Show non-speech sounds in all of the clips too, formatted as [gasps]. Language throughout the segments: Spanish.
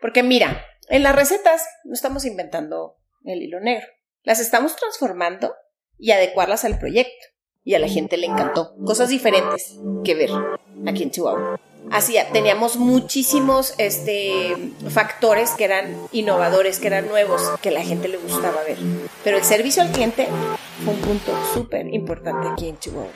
Porque mira, en las recetas no estamos inventando el hilo negro. Las estamos transformando y adecuarlas al proyecto. Y a la gente le encantó. Cosas diferentes que ver aquí en Chihuahua. Así, teníamos muchísimos este, factores que eran innovadores, que eran nuevos, que la gente le gustaba ver. Pero el servicio al cliente fue un punto súper importante aquí en Chihuahua.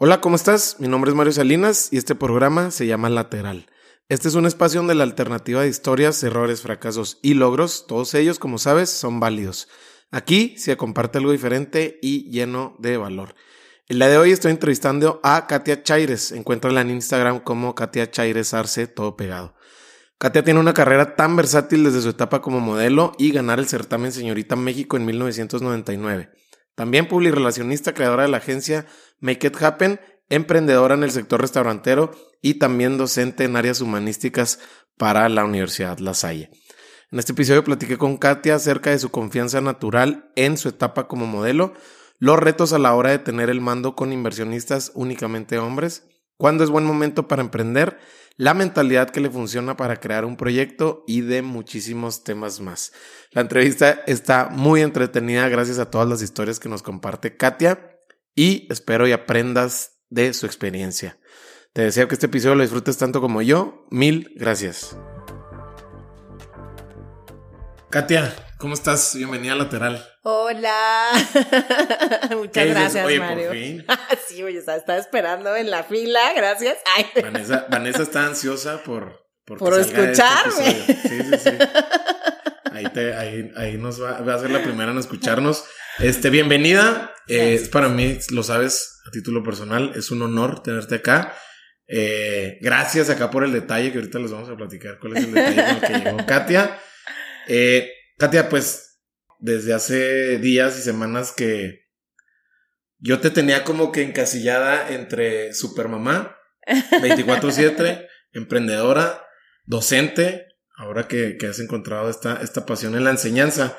Hola, ¿cómo estás? Mi nombre es Mario Salinas y este programa se llama Lateral. Este es un espacio donde la alternativa de historias, errores, fracasos y logros, todos ellos, como sabes, son válidos. Aquí se comparte algo diferente y lleno de valor. El día de hoy estoy entrevistando a Katia Chaires. Encuéntrala en Instagram como Katia Chaires Arce, todo pegado. Katia tiene una carrera tan versátil desde su etapa como modelo y ganar el certamen Señorita México en 1999. También publirelacionista, creadora de la agencia Make It Happen, emprendedora en el sector restaurantero y también docente en áreas humanísticas para la Universidad La Salle. En este episodio platiqué con Katia acerca de su confianza natural en su etapa como modelo, los retos a la hora de tener el mando con inversionistas únicamente hombres, cuándo es buen momento para emprender, la mentalidad que le funciona para crear un proyecto y de muchísimos temas más. La entrevista está muy entretenida gracias a todas las historias que nos comparte Katia y espero y aprendas de su experiencia. Te deseo que este episodio lo disfrutes tanto como yo. Mil gracias. Katia, ¿cómo estás? Bienvenida a Lateral. Hola. [laughs] Muchas gracias, oye, Mario. Por fin. [laughs] sí, oye, estaba esperando en la fila, gracias. Vanessa, Vanessa, está ansiosa por, por, este escucharme. sí, sí, sí. Ahí, te, ahí, ahí nos va, va, a ser la primera en escucharnos. Este, bienvenida. Eh, es para mí, lo sabes, a título personal, es un honor tenerte acá. Eh, gracias acá por el detalle que ahorita les vamos a platicar cuál es el detalle con el que llegó [laughs] Katia. Eh, Katia, pues desde hace días y semanas que yo te tenía como que encasillada entre supermamá, [laughs] 24/7, emprendedora, docente, ahora que, que, has encontrado esta, esta pasión en la enseñanza.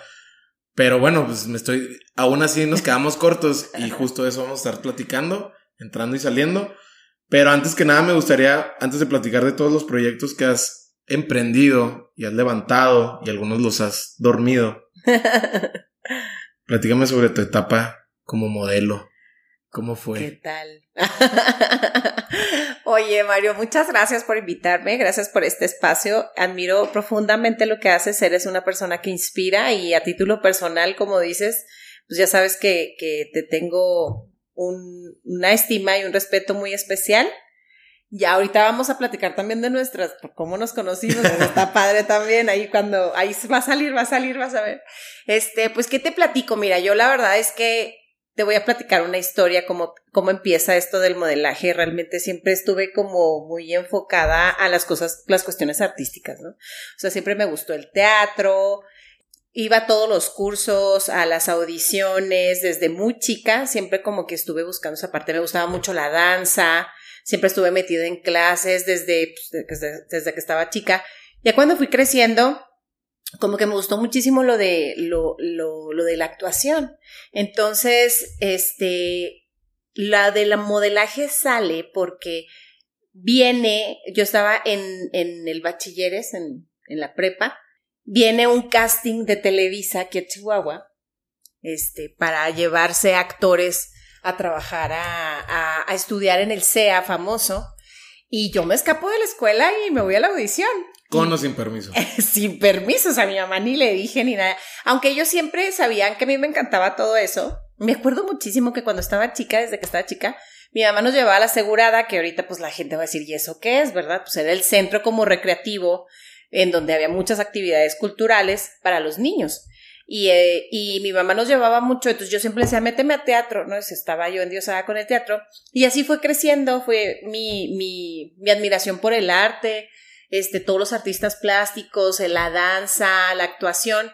Pero bueno, pues me estoy, aún así nos quedamos cortos y justo eso vamos a estar platicando, entrando y saliendo. Pero antes que nada me gustaría, antes de platicar de todos los proyectos que has emprendido y has levantado y algunos los has dormido, [laughs] platícame sobre tu etapa como modelo. ¿Cómo fue? ¿Qué tal? [laughs] Oye, Mario, muchas gracias por invitarme, gracias por este espacio. Admiro profundamente lo que haces, eres una persona que inspira y a título personal, como dices, pues ya sabes que, que te tengo una estima y un respeto muy especial. Ya ahorita vamos a platicar también de nuestras, por cómo nos conocimos, [laughs] está padre también, ahí cuando, ahí va a salir, va a salir, vas a ver. Este, pues, ¿qué te platico? Mira, yo la verdad es que te voy a platicar una historia, como cómo empieza esto del modelaje. Realmente siempre estuve como muy enfocada a las cosas, las cuestiones artísticas, ¿no? O sea, siempre me gustó el teatro, iba a todos los cursos, a las audiciones, desde muy chica, siempre como que estuve buscando esa parte. Me gustaba mucho la danza, siempre estuve metida en clases desde, pues, desde, desde que estaba chica. Ya cuando fui creciendo, como que me gustó muchísimo lo de, lo, lo, lo de la actuación. Entonces, este, la de la modelaje sale porque viene, yo estaba en, en el bachilleres, en, en la prepa, viene un casting de Televisa aquí a Chihuahua, este, para llevarse actores a trabajar, a, a, a estudiar en el CEA famoso. Y yo me escapo de la escuela y me voy a la audición. Con o sin permiso. [laughs] sin permiso, o sea, a mi mamá ni le dije ni nada. Aunque ellos siempre sabían que a mí me encantaba todo eso. Me acuerdo muchísimo que cuando estaba chica, desde que estaba chica, mi mamá nos llevaba a la asegurada, que ahorita pues la gente va a decir, ¿y eso qué es? ¿Verdad? Pues era el centro como recreativo, en donde había muchas actividades culturales para los niños. Y, eh, y mi mamá nos llevaba mucho, entonces yo siempre decía, méteme a teatro, ¿no? estaba yo endiosada con el teatro. Y así fue creciendo, fue mi, mi, mi admiración por el arte, este, todos los artistas plásticos, la danza, la actuación.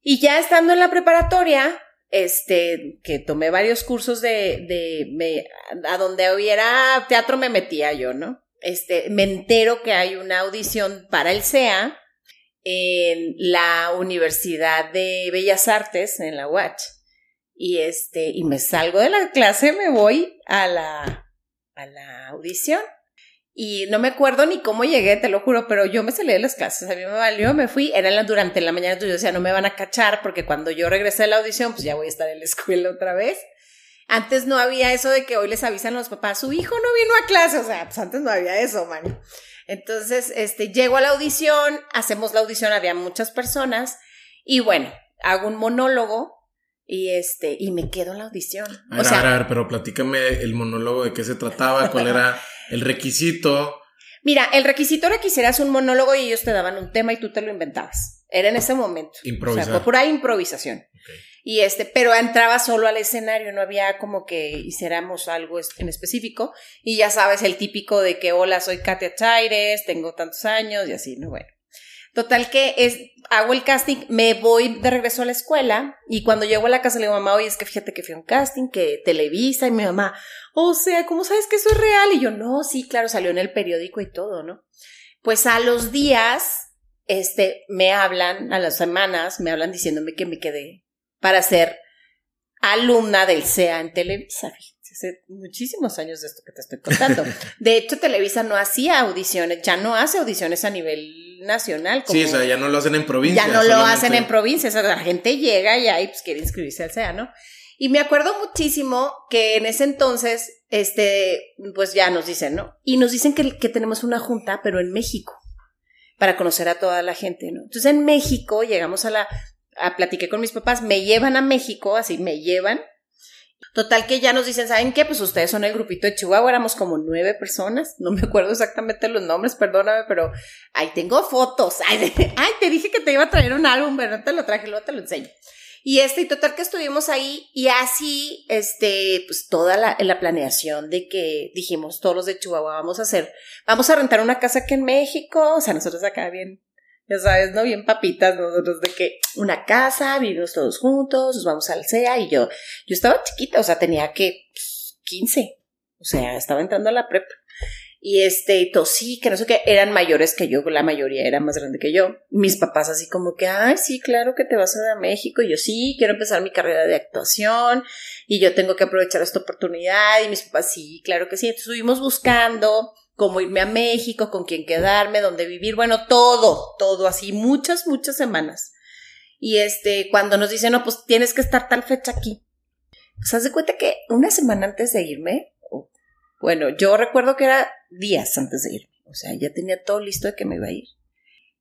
Y ya estando en la preparatoria, este, que tomé varios cursos de, de, me, a donde hubiera teatro me metía yo, ¿no? Este, me entero que hay una audición para el CEA en la Universidad de Bellas Artes, en la UACH. Y este, y me salgo de la clase, me voy a la, a la audición. Y no me acuerdo ni cómo llegué, te lo juro, pero yo me salí de las clases, a mí me valió, me fui, era la, durante la mañana, entonces yo decía, no me van a cachar porque cuando yo regresé a la audición, pues ya voy a estar en la escuela otra vez. Antes no había eso de que hoy les avisan los papás, su hijo no vino a clase, o sea, pues antes no había eso, man. Entonces, este, llego a la audición, hacemos la audición, había muchas personas y bueno, hago un monólogo y este, y me quedo en la audición. A ver, a ver, pero platícame el monólogo de qué se trataba, cuál era [laughs] el requisito. Mira, el requisito era que hicieras un monólogo y ellos te daban un tema y tú te lo inventabas. Era en ese momento. Improvisar. O sea, fue pura improvisación. Y este, pero entraba solo al escenario, no había como que hiciéramos algo en específico. Y ya sabes, el típico de que, hola, soy Katia Chaires, tengo tantos años y así, ¿no? Bueno. Total que es, hago el casting, me voy de regreso a la escuela y cuando llego a la casa le digo, mamá, oye, es que fíjate que fui a un casting, que Televisa y mi mamá, o sea, ¿cómo sabes que eso es real? Y yo, no, sí, claro, salió en el periódico y todo, ¿no? Pues a los días, este, me hablan, a las semanas, me hablan diciéndome que me quedé para ser alumna del CEA en Televisa. Hace muchísimos años de esto que te estoy contando. [laughs] De hecho, Televisa no hacía audiciones, ya no hace audiciones a nivel nacional. sí, o sea, ya no lo hacen en provincia. Ya no lo hacen en provincia. O sea, la gente llega y ahí pues quiere inscribirse al CEA, ¿no? Y me acuerdo muchísimo que en ese entonces, este, pues ya nos dicen, ¿no? Y nos dicen que, que tenemos una junta, pero en México, para conocer a toda la gente, ¿no? Entonces en México llegamos a la a, platiqué con mis papás, me llevan a México, así me llevan. Total que ya nos dicen, ¿saben qué? Pues ustedes son el grupito de Chihuahua, éramos como nueve personas, no me acuerdo exactamente los nombres, perdóname, pero ahí tengo fotos. [laughs] Ay, te dije que te iba a traer un álbum, pero no te lo traje, luego te lo enseño. Y este, y total que estuvimos ahí y así, este, pues toda la, la, planeación de que dijimos todos los de Chihuahua vamos a hacer, vamos a rentar una casa aquí en México, o sea, nosotros acá bien ya sabes, ¿no? Bien papitas nosotros de que una casa, vivimos todos juntos, nos vamos al CEA y yo, yo estaba chiquita, o sea, tenía que 15, pues, o sea, estaba entrando a la prepa. Y este, tosí, que no sé qué, eran mayores que yo, la mayoría era más grande que yo. Mis papás así como que, ay, sí, claro que te vas a ir a México. Yo sí, quiero empezar mi carrera de actuación y yo tengo que aprovechar esta oportunidad. Y mis papás, sí, claro que sí. Estuvimos buscando cómo irme a México, con quién quedarme, dónde vivir, bueno, todo, todo así, muchas, muchas semanas. Y este, cuando nos dicen, no, pues tienes que estar tal fecha aquí. Pues haz de cuenta que una semana antes de irme, bueno, yo recuerdo que era días antes de irme, o sea, ya tenía todo listo de que me iba a ir.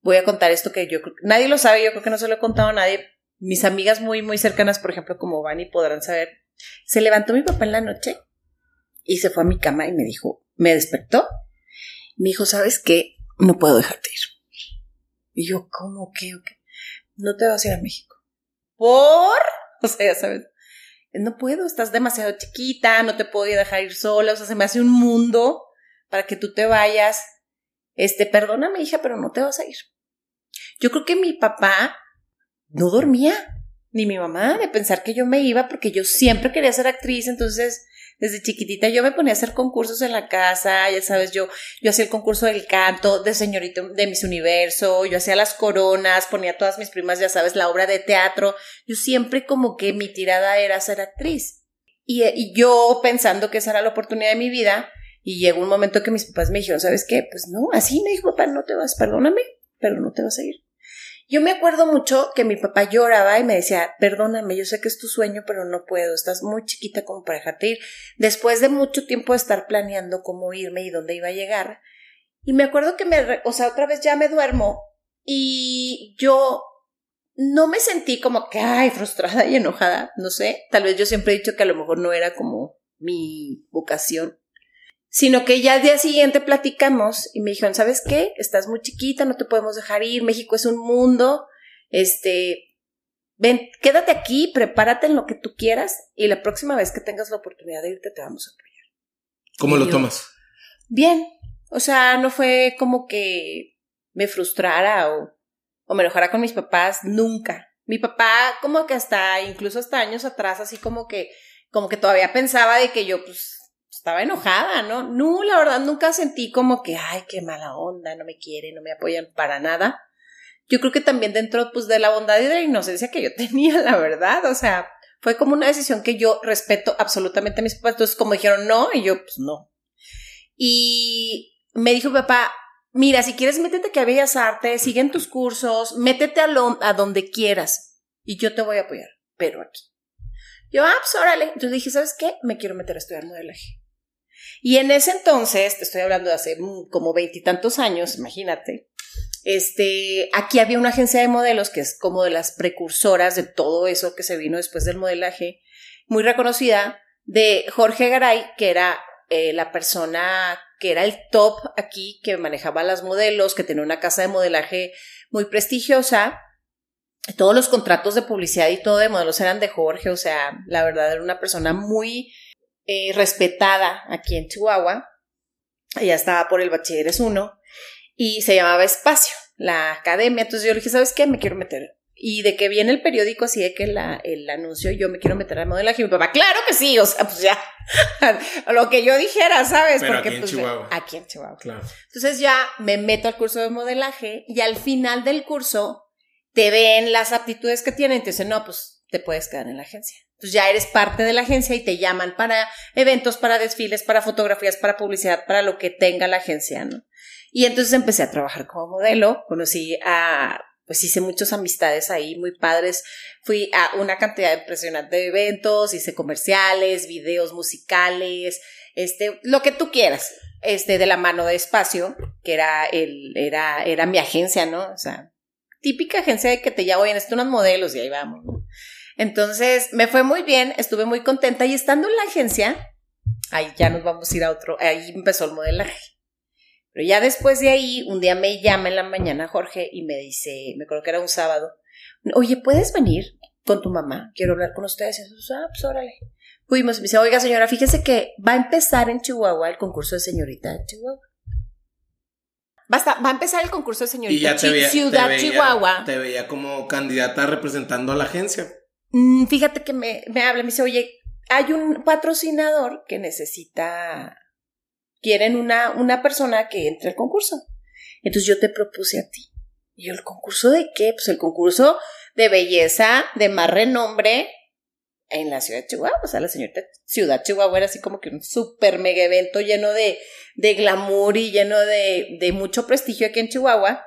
Voy a contar esto que yo creo nadie lo sabe, yo creo que no se lo he contado a nadie. Mis amigas muy, muy cercanas, por ejemplo, como Vani, podrán saber. Se levantó mi papá en la noche y se fue a mi cama y me dijo, me despertó me dijo, ¿sabes qué? No puedo dejarte ir. Y yo, ¿cómo? ¿Qué? No te vas a ir a México. ¿Por? [laughs] O sea, ya sabes, no puedo, estás demasiado chiquita, no te puedo dejar ir sola, o sea, se me hace un mundo para que tú te vayas. Este, perdóname, hija, pero no te vas a ir. Yo creo que mi papá no dormía, ni mi mamá, de pensar que yo me iba, porque yo siempre quería ser actriz, entonces desde chiquitita yo me ponía a hacer concursos en la casa, ya sabes, yo, yo hacía el concurso del canto, de señorito de mis universo, yo hacía las coronas, ponía a todas mis primas, ya sabes, la obra de teatro. Yo siempre como que mi tirada era ser actriz. Y, y yo pensando que esa era la oportunidad de mi vida, y llegó un momento que mis papás me dijeron, ¿sabes qué? Pues no, así me dijo, papá, no te vas, perdóname, pero no te vas a ir. Yo me acuerdo mucho que mi papá lloraba y me decía, perdóname, yo sé que es tu sueño, pero no puedo, estás muy chiquita como para dejarte ir. Después de mucho tiempo de estar planeando cómo irme y dónde iba a llegar. Y me acuerdo que me, o sea, otra vez ya me duermo y yo no me sentí como que, ay, frustrada y enojada, no sé, tal vez yo siempre he dicho que a lo mejor no era como mi vocación sino que ya al día siguiente platicamos y me dijeron, ¿sabes qué? Estás muy chiquita, no te podemos dejar ir, México es un mundo, este, ven, quédate aquí, prepárate en lo que tú quieras y la próxima vez que tengas la oportunidad de irte te vamos a apoyar. ¿Cómo lo tomas? Bien, o sea, no fue como que me frustrara o, o me enojara con mis papás, nunca. Mi papá como que hasta, incluso hasta años atrás, así como que, como que todavía pensaba de que yo, pues, estaba enojada, ¿no? No, la verdad, nunca sentí como que, ay, qué mala onda, no me quieren, no me apoyan para nada. Yo creo que también dentro, pues, de la bondad y de la inocencia que yo [laughs] tenía, la verdad, o sea, fue como una decisión que yo respeto absolutamente a mis papás. Entonces, como dijeron no, y yo, pues, no. Y me dijo papá, mira, si quieres métete que a Bellas Artes, siguen tus cursos, métete a, lo, donde quieras y yo te voy a apoyar, pero aquí. Yo, ah, pues órale. Entonces dije, ¿sabes qué? Me quiero meter a estudiar modelaje. Y en ese entonces, te estoy hablando de hace mm, como veintitantos años, imagínate, este, aquí había una agencia de modelos que es como de las precursoras de todo eso que se vino después del modelaje, muy reconocida, de Jorge Garay, que era eh, la persona que era el top aquí, que manejaba las modelos, que tenía una casa de modelaje muy prestigiosa. Todos los contratos de publicidad y todo de modelos eran de Jorge, o sea, la verdad era una persona muy eh, respetada aquí en Chihuahua. Ella estaba por el Bachilleres 1 y se llamaba Espacio, la academia. Entonces yo le dije, ¿sabes qué? Me quiero meter. Y de que viene el periódico así de que la, el anuncio, yo me quiero meter al modelaje. Y mi papá, claro que sí, o sea, pues ya, [laughs] lo que yo dijera, ¿sabes? Pero Porque aquí en pues, Chihuahua. Aquí en Chihuahua. Claro. Entonces ya me meto al curso de modelaje y al final del curso te ven las aptitudes que tienen te dicen, no, pues te puedes quedar en la agencia. Entonces ya eres parte de la agencia y te llaman para eventos, para desfiles, para fotografías, para publicidad, para lo que tenga la agencia, ¿no? Y entonces empecé a trabajar como modelo, conocí a, pues hice muchas amistades ahí muy padres, fui a una cantidad impresionante de eventos, hice comerciales, videos musicales, este, lo que tú quieras, este, de la mano de espacio, que era el, era, era mi agencia, ¿no? O sea, típica agencia de que te llamo, oye, necesito unos modelos y ahí vamos, ¿no? Entonces, me fue muy bien, estuve muy contenta y estando en la agencia, ahí ya nos vamos a ir a otro, ahí empezó el modelaje. Pero ya después de ahí, un día me llama en la mañana Jorge y me dice, me acuerdo que era un sábado, oye, ¿puedes venir con tu mamá? Quiero hablar con ustedes. Y yo, ah, pues órale. Fuimos y me dice, oiga señora, fíjese que va a empezar en Chihuahua el concurso de señorita de Chihuahua. Va a, estar- va a empezar el concurso de Y señorita ya te Chi- veía, Ciudad te veía- Chihuahua. Te veía como candidata representando a la agencia. Mm, fíjate que me, me habla, me dice, oye, hay un patrocinador que necesita, quieren una, una persona que entre al concurso. Entonces yo te propuse a ti. Y yo, ¿el concurso de qué? Pues el concurso de belleza de más renombre en la ciudad de Chihuahua. O sea, la señorita ciudad Chihuahua era así como que un súper mega evento lleno de, de glamour y lleno de, de mucho prestigio aquí en Chihuahua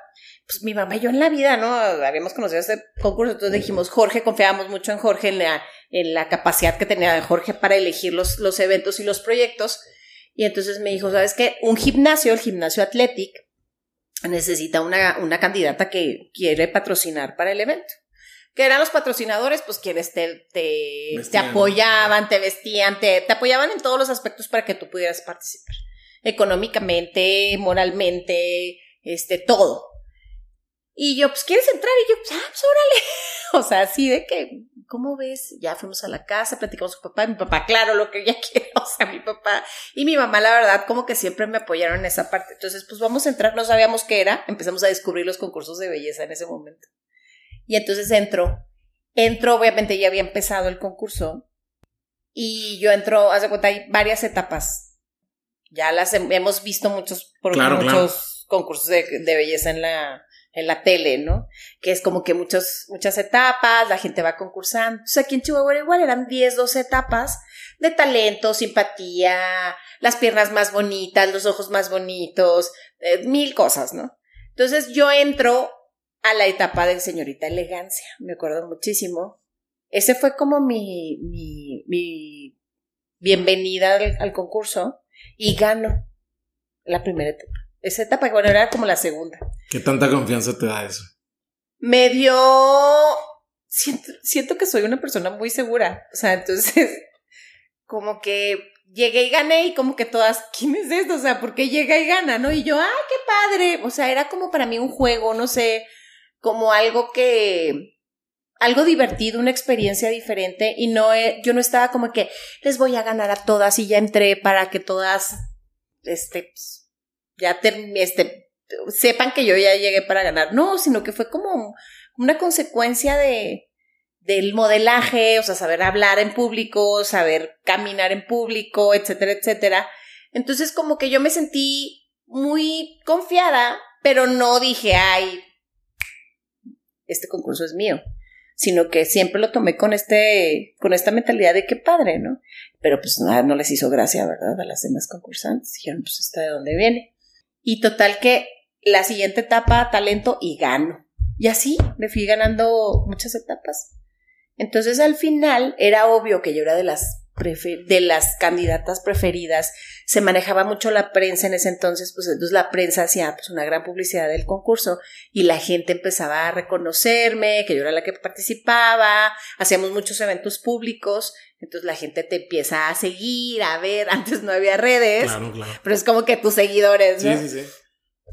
pues mi mamá y yo en la vida, ¿no? Habíamos conocido este concurso, entonces dijimos, Jorge, confiábamos mucho en Jorge, en la, en la capacidad que tenía Jorge para elegir los, los eventos y los proyectos. Y entonces me dijo, ¿sabes qué? Un gimnasio, el gimnasio Athletic, necesita una, una candidata que quiere patrocinar para el evento. Que eran los patrocinadores, pues quienes te, te, te apoyaban, te vestían, te, te apoyaban en todos los aspectos para que tú pudieras participar. Económicamente, moralmente, este, todo. Y yo, pues, ¿quieres entrar? Y yo, pues, ah, pues, órale. [laughs] O sea, así de que, ¿cómo ves? Ya fuimos a la casa, platicamos con papá. Mi papá, claro, lo que ella [laughs] quiere. O sea, mi papá y mi mamá, la verdad, como que siempre me apoyaron en esa parte. Entonces, pues, vamos a entrar. No sabíamos qué era. Empezamos a descubrir los concursos de belleza en ese momento. Y entonces entro. Entro, obviamente ya había empezado el concurso. Y yo entro, haz de cuenta, hay varias etapas. Ya las hem- hemos visto muchos, por Claro, muchos claro. concursos de, de belleza en la, en la tele, ¿no? Que es como que muchos, muchas etapas, la gente va concursando. Entonces aquí en Chihuahua igual eran 10, 12 etapas de talento, simpatía, las piernas más bonitas, los ojos más bonitos, eh, mil cosas, ¿no? Entonces yo entro a la etapa de señorita elegancia, me acuerdo muchísimo. Ese fue como mi, mi, mi bienvenida al, al concurso y gano la primera etapa. Esa etapa, bueno, era como la segunda. ¿Qué tanta confianza te da eso? Me dio... Siento, siento que soy una persona muy segura. O sea, entonces, [laughs] como que llegué y gané y como que todas, ¿quién es esto? O sea, ¿por qué llega y gana? ¿No? Y yo, ¡ay, qué padre! O sea, era como para mí un juego, no sé, como algo que... Algo divertido, una experiencia diferente y no, eh, yo no estaba como que les voy a ganar a todas y ya entré para que todas, este, pues, ya ter- este, sepan que yo ya llegué para ganar. No, sino que fue como una consecuencia de del modelaje, o sea, saber hablar en público, saber caminar en público, etcétera, etcétera. Entonces, como que yo me sentí muy confiada, pero no dije, ay, este concurso es mío, sino que siempre lo tomé con este, con esta mentalidad de qué padre, ¿no? Pero pues nada, no les hizo gracia, ¿verdad? A las demás concursantes. Dijeron, pues, ¿esta de dónde viene? Y total que la siguiente etapa, talento y gano. Y así me fui ganando muchas etapas. Entonces al final era obvio que yo era de las de las candidatas preferidas. Se manejaba mucho la prensa en ese entonces, pues entonces la prensa hacía pues, una gran publicidad del concurso y la gente empezaba a reconocerme, que yo era la que participaba, hacíamos muchos eventos públicos, entonces la gente te empieza a seguir, a ver, [laughs] antes no había redes, claro, claro. pero es como que tus seguidores, ¿no? Sí, sí, sí.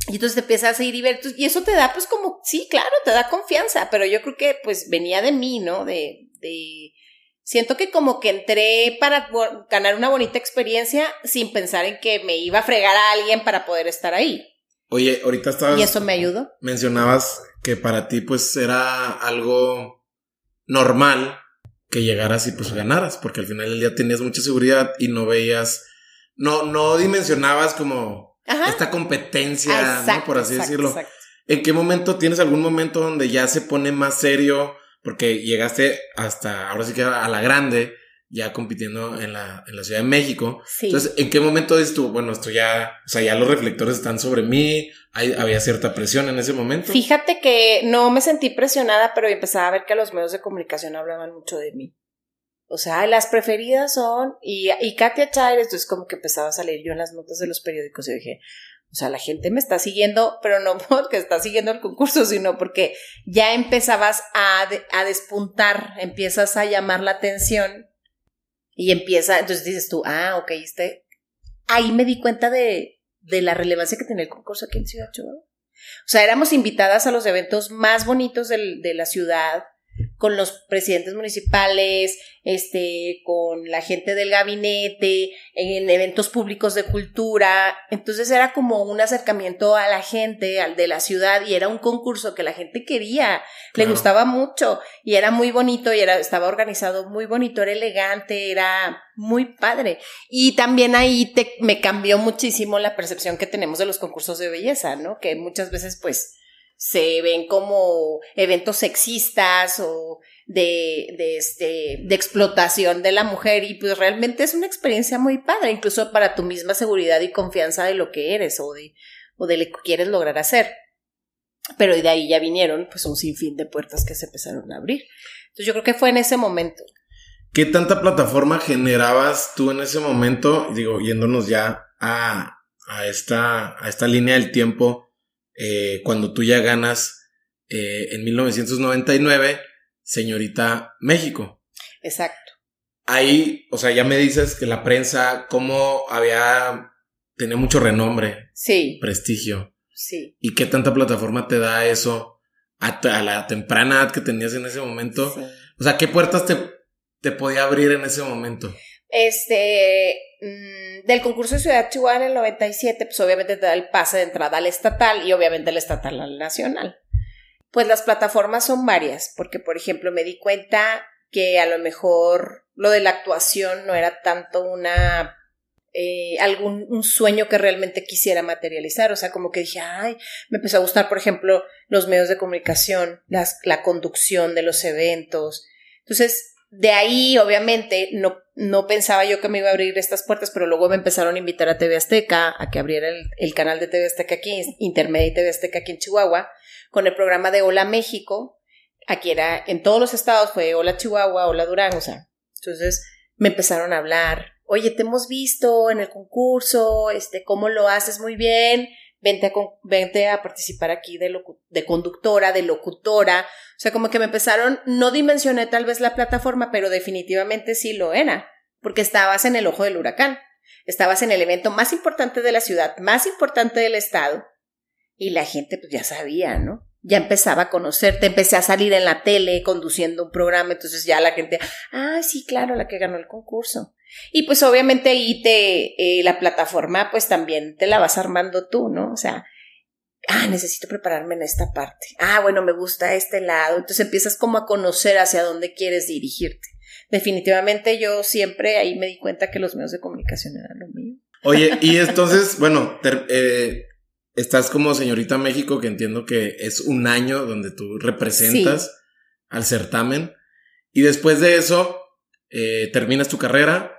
Y entonces te empiezas a seguir y ver, y eso te da pues como, sí, claro, te da confianza, pero yo creo que pues venía de mí, ¿no? De, de, siento que como que entré para ganar una bonita experiencia sin pensar en que me iba a fregar a alguien para poder estar ahí. Oye, ahorita estabas... Y eso me ayudó. Mencionabas que para ti pues era algo normal que llegaras y pues ganaras, porque al final del día tenías mucha seguridad y no veías, no, no dimensionabas como esta competencia, ¿no? Por así decirlo. ¿En qué momento tienes algún momento donde ya se pone más serio? Porque llegaste hasta, ahora sí que a la grande, ya compitiendo en la, en la Ciudad de México. Entonces, ¿en qué momento dices tú, bueno, esto ya, o sea, ya los reflectores están sobre mí? ¿Hay, ¿Había cierta presión en ese momento? Fíjate que no me sentí presionada, pero empezaba a ver que los medios de comunicación hablaban mucho de mí. O sea, las preferidas son, y, y Katia Chávez, entonces como que empezaba a salir yo en las notas de los periódicos y dije, o sea, la gente me está siguiendo, pero no [laughs] porque está siguiendo el concurso, sino porque ya empezabas a, a despuntar, empiezas a llamar la atención y empieza, entonces dices tú, ah, ok, este, ahí me di cuenta de, de la relevancia que tiene el concurso aquí en Ciudad Chihuahua. O sea, éramos invitadas a los eventos más bonitos del, de la ciudad, con los presidentes municipales, este, con la gente del gabinete, en eventos públicos de cultura. Entonces era como un acercamiento a la gente, al de la ciudad, y era un concurso que la gente quería, le gustaba mucho, y era muy bonito, y era, estaba organizado muy bonito, era elegante, era muy padre. Y también ahí te, me cambió muchísimo la percepción que tenemos de los concursos de belleza, ¿no? Que muchas veces, pues, se ven como eventos sexistas o de, de, este, de explotación de la mujer y pues realmente es una experiencia muy padre, incluso para tu misma seguridad y confianza de lo que eres o de, o de lo que quieres lograr hacer. Pero de ahí ya vinieron pues un sinfín de puertas que se empezaron a abrir. Entonces yo creo que fue en ese momento. ¿Qué tanta plataforma generabas tú en ese momento? Digo, yéndonos ya a, a, esta, a esta línea del tiempo eh, cuando tú ya ganas eh, en 1999, señorita México. Exacto. Ahí, o sea, ya me dices que la prensa, cómo había, tenía mucho renombre. Sí. Prestigio. Sí. ¿Y qué tanta plataforma te da eso a, la temprana edad que tenías en ese momento? O sea, ¿qué puertas te, te podía abrir en ese momento? Este, mm, del concurso de Ciudad Chihuahua en el 97, pues obviamente te da el pase de entrada al estatal y obviamente el estatal al nacional. Pues las plataformas son varias, porque por ejemplo me di cuenta que a lo mejor lo de la actuación no era tanto una eh, algún un sueño que realmente quisiera materializar, o sea, como que dije, ay, me empezó a gustar, por ejemplo, los medios de comunicación, la conducción de los eventos. Entonces, de ahí, obviamente, no, no pensaba yo que me iba a abrir estas puertas, pero luego me empezaron a invitar a TV Azteca, a que abriera el, canal de TV Azteca aquí, Intermedia y TV Azteca aquí en Chihuahua, con el programa de Hola México. Aquí era, en todos los estados fue Hola Chihuahua, Hola Durango, o sea. Entonces me empezaron a hablar, oye, te hemos visto en el concurso, este, cómo lo haces muy bien, vente a, vente a participar aquí de, de conductora, de locutora. O sea, como que me empezaron, no dimensioné tal vez la plataforma, pero definitivamente sí lo era, porque estabas en el ojo del huracán, estabas en el evento más importante de la ciudad, más importante del estado, y la gente pues ya sabía, ¿no? Ya empezaba a conocerte, empecé a salir en la tele conduciendo un programa, entonces ya la gente, ah, sí, claro, la que ganó el concurso. Y pues obviamente ahí te, eh, la plataforma pues también te la vas armando tú, ¿no? O sea, ah, necesito prepararme en esta parte. Ah, bueno, me gusta este lado. Entonces empiezas como a conocer hacia dónde quieres dirigirte. Definitivamente yo siempre ahí me di cuenta que los medios de comunicación eran lo mío. Oye, y [laughs] entonces, bueno, eh, estás como señorita México, que entiendo que es un año donde tú representas al certamen. Y después de eso, eh, terminas tu carrera,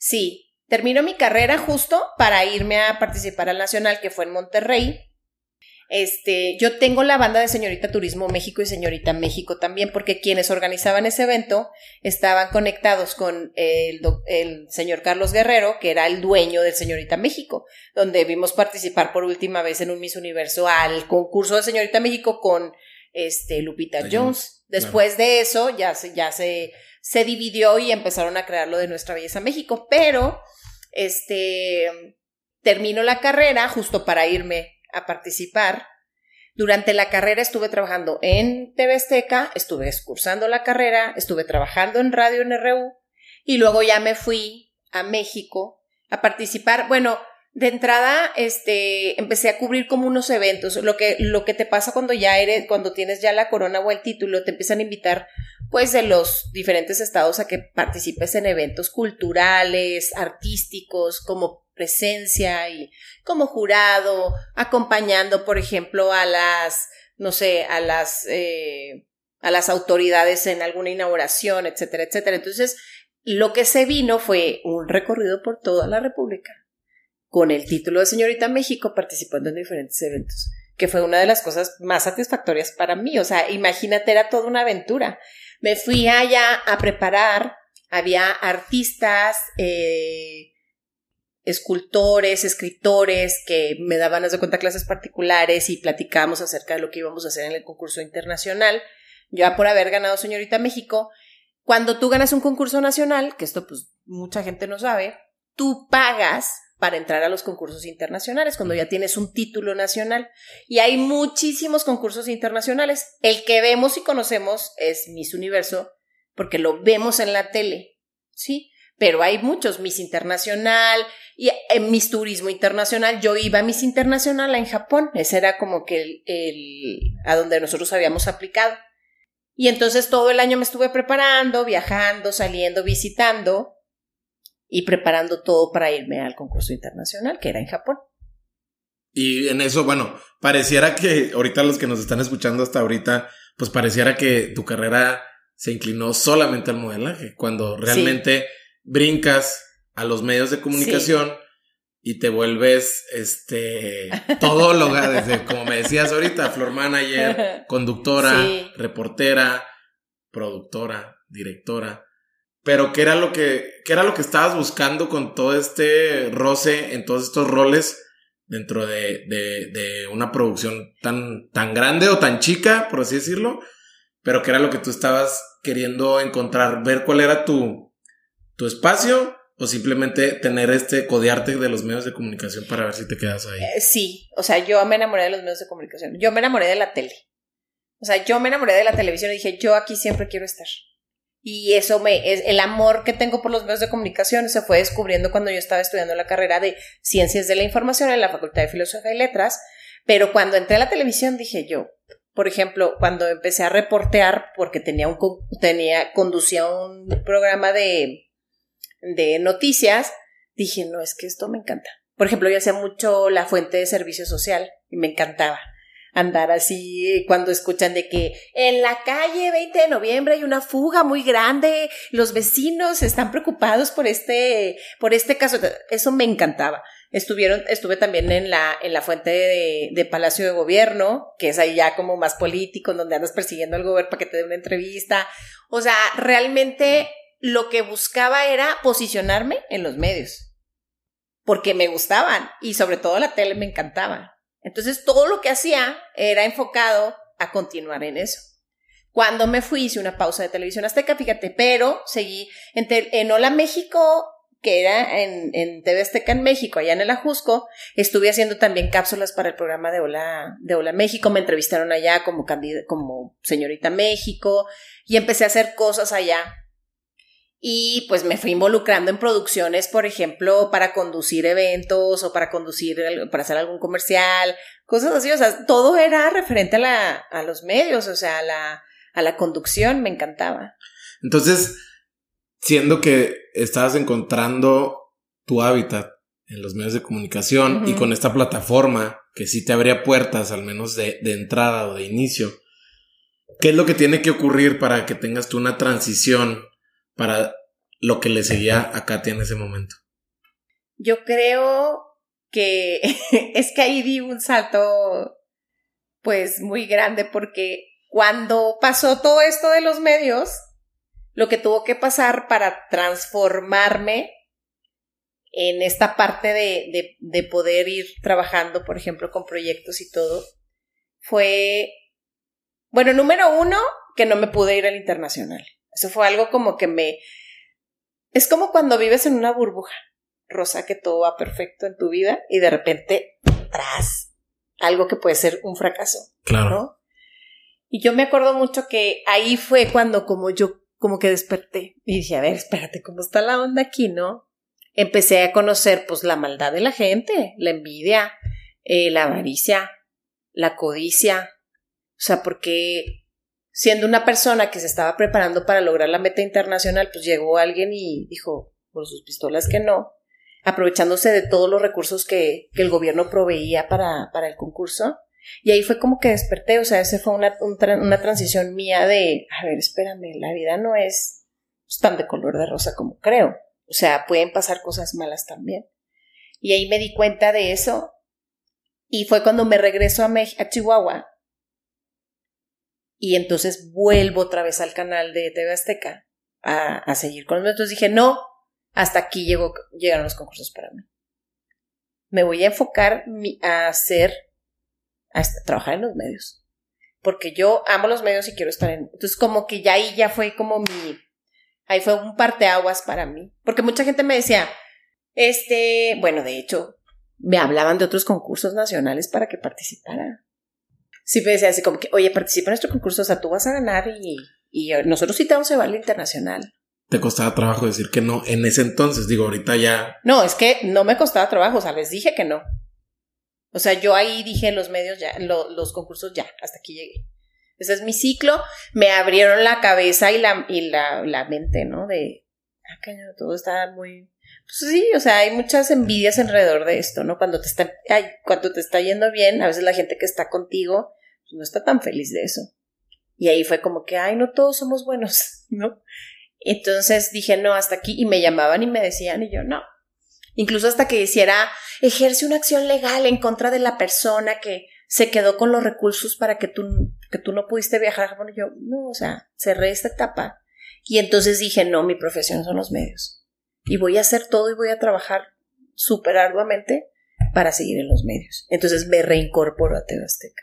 Sí, Termino mi carrera justo para irme a participar al Nacional, que fue en Monterrey. Este, yo tengo la banda de Señorita Turismo México y Señorita México también, porque quienes organizaban ese evento estaban conectados con el, el, señor Carlos Guerrero, que era el dueño del Señorita México, donde vimos participar por última vez en un Miss Universo al concurso de Señorita México con este, Lupita Jones. Después de eso ya se, ya se, se dividió y empezaron a crear lo de Nuestra Belleza México, pero este, termino la carrera justo para irme a participar. Durante la carrera estuve trabajando en TV Azteca, estuve excursando la carrera, estuve trabajando en Radio NRU y luego ya me fui a México a participar. Bueno, de entrada, este, empecé a cubrir como unos eventos. Lo que, lo que te pasa cuando ya eres, cuando tienes ya la corona o el título, te empiezan a invitar pues de los diferentes estados a que participes en eventos culturales, artísticos, como presencia y como jurado, acompañando, por ejemplo, a las, no sé, a las, eh, a las autoridades en alguna inauguración, etcétera, etcétera. Entonces, lo que se vino fue un recorrido por toda la República, con el título de Señorita México, participando en diferentes eventos, que fue una de las cosas más satisfactorias para mí. O sea, imagínate, era toda una aventura. Me fui allá a preparar, había artistas, eh, escultores, escritores que me daban, de cuenta, clases particulares y platicábamos acerca de lo que íbamos a hacer en el concurso internacional. Ya por haber ganado Señorita México, cuando tú ganas un concurso nacional, que esto pues mucha gente no sabe, tú pagas para entrar a los concursos internacionales, cuando ya tienes un título nacional. Y hay muchísimos concursos internacionales. El que vemos y conocemos es Miss Universo, porque lo vemos en la tele, ¿sí? Pero hay muchos, Miss Internacional y en Miss Turismo Internacional. Yo iba a Miss Internacional en Japón, ese era como que el, el, a donde nosotros habíamos aplicado. Y entonces todo el año me estuve preparando, viajando, saliendo, visitando, y preparando todo para irme al concurso internacional, que era en Japón. Y en eso, bueno, pareciera que ahorita los que nos están escuchando hasta ahorita, pues pareciera que tu carrera se inclinó solamente al modelaje, cuando realmente brincas a los medios de comunicación y te vuelves este todóloga desde como me decías ahorita, floor manager, [laughs] conductora, reportera, productora, directora. Pero ¿qué era lo que, qué era lo que estabas buscando con todo este roce en todos estos roles dentro de, de, de una producción tan, tan grande o tan chica, por así decirlo? Pero ¿qué era lo que tú estabas queriendo encontrar? Ver cuál era tu, tu espacio o simplemente tener este codearte de los medios de comunicación para ver si te quedas ahí. Eh, sí, o sea, yo me enamoré de los medios de comunicación. Yo me enamoré de la tele. O sea, yo me enamoré de la televisión y dije, yo aquí siempre quiero estar. Y eso me, es el amor que tengo por los medios de comunicación se fue descubriendo cuando yo estaba estudiando la carrera de Ciencias de la Información en la Facultad de Filosofía y Letras. Pero cuando entré a la televisión dije yo, por ejemplo, cuando empecé a reportear, porque tenía un, tenía, conducía un programa de, de noticias, dije, no, es que esto me encanta. Por ejemplo, yo hacía mucho la fuente de servicio social y me encantaba andar así cuando escuchan de que en la calle 20 de noviembre hay una fuga muy grande, los vecinos están preocupados por este, por este caso. Eso me encantaba. Estuvieron, estuve también en la, en la fuente de, de Palacio de Gobierno, que es ahí ya como más político, donde andas persiguiendo al gobierno para que te dé una entrevista. O sea, realmente lo que buscaba era posicionarme en los medios. Porque me gustaban y sobre todo la tele me encantaba. Entonces todo lo que hacía era enfocado a continuar en eso. Cuando me fui hice una pausa de televisión azteca, fíjate, pero seguí en, en Hola México, que era en, en TV Azteca en México, allá en el Ajusco, estuve haciendo también cápsulas para el programa de Hola, de Hola México, me entrevistaron allá como, como señorita México y empecé a hacer cosas allá y pues me fui involucrando en producciones, por ejemplo, para conducir eventos o para conducir, para hacer algún comercial, cosas así, o sea, todo era referente a, la, a los medios, o sea, a la, a la conducción, me encantaba. Entonces, siendo que estabas encontrando tu hábitat en los medios de comunicación y con esta plataforma que sí te abría puertas, al menos de, de entrada o de inicio, ¿qué es lo que tiene que ocurrir para que tengas tú una transición para lo que le seguía a Katia en ese momento. Yo creo que [laughs] es que ahí di un salto pues muy grande porque cuando pasó todo esto de los medios, lo que tuvo que pasar para transformarme en esta parte de, de, poder ir trabajando, por ejemplo, con proyectos y todo, fue, bueno, número uno, que no me pude ir al internacional. Eso fue algo como que me... Es como cuando vives en una burbuja, Rosa, que todo va perfecto en tu vida y de repente, tras, algo que puede ser un fracaso. Claro. Y yo me acuerdo mucho que ahí fue cuando como yo como que desperté y dije, a ver, espérate, ¿cómo está la onda aquí, no? Empecé a conocer pues la maldad de la gente, la envidia, eh, la avaricia, la codicia. O sea, porque siendo una persona que se estaba preparando para lograr la meta internacional, pues llegó alguien y dijo por sus pistolas que no, aprovechándose de todos los recursos que, que el gobierno proveía para, para el concurso y ahí fue como que desperté, o sea, esa fue una, una transición mía de, a ver, espérame, la vida no es pues, tan de color de rosa como creo. O sea, pueden pasar cosas malas también. Y ahí me di cuenta de eso. Y fue cuando me regreso a, a Chihuahua. Y entonces vuelvo otra vez al canal de TV Azteca a, a seguir con los Entonces dije, no, hasta aquí llegaron los concursos para mí. Me voy a enfocar a hacer a trabajar en los medios. Porque yo amo los medios y quiero estar en. Entonces, como que ya ahí ya fue como mi. Ahí fue un parteaguas para mí. Porque mucha gente me decía, este, bueno, de hecho, me hablaban de otros concursos nacionales para que participara. Sí me decían así como que, oye, participa en nuestro concurso, o sea, tú vas a ganar y, y nosotros sí te vamos a llevar al internacional. ¿Te costaba trabajo decir que no en ese entonces? Digo, ahorita ya. No, es que no me costaba trabajo, o sea, les dije que no. O sea, yo ahí dije en los medios ya, los concursos ya, hasta aquí llegué. Ese es mi ciclo. Me abrieron la cabeza y la, y la, la mente, ¿no? De, ah, caño, todo está muy... Pues sí, o sea, hay muchas envidias alrededor de esto, ¿no? Cuando te está, ay, cuando te está yendo bien, a veces la gente que está contigo no está tan feliz de eso. Y ahí fue como que, ay, no todos somos buenos, [laughs] ¿no? Entonces dije, no, hasta aquí, y me llamaban y me decían, y yo, no, incluso hasta que hiciera, ejerce una acción legal en contra de la persona que se quedó con los recursos para que tú, que tú no pudiste viajar. Bueno, yo, no, o sea, cerré esta etapa y entonces dije, no, mi profesión son los medios y voy a hacer todo y voy a trabajar súper arduamente para seguir en los medios. Entonces me reincorporo a TV Azteca.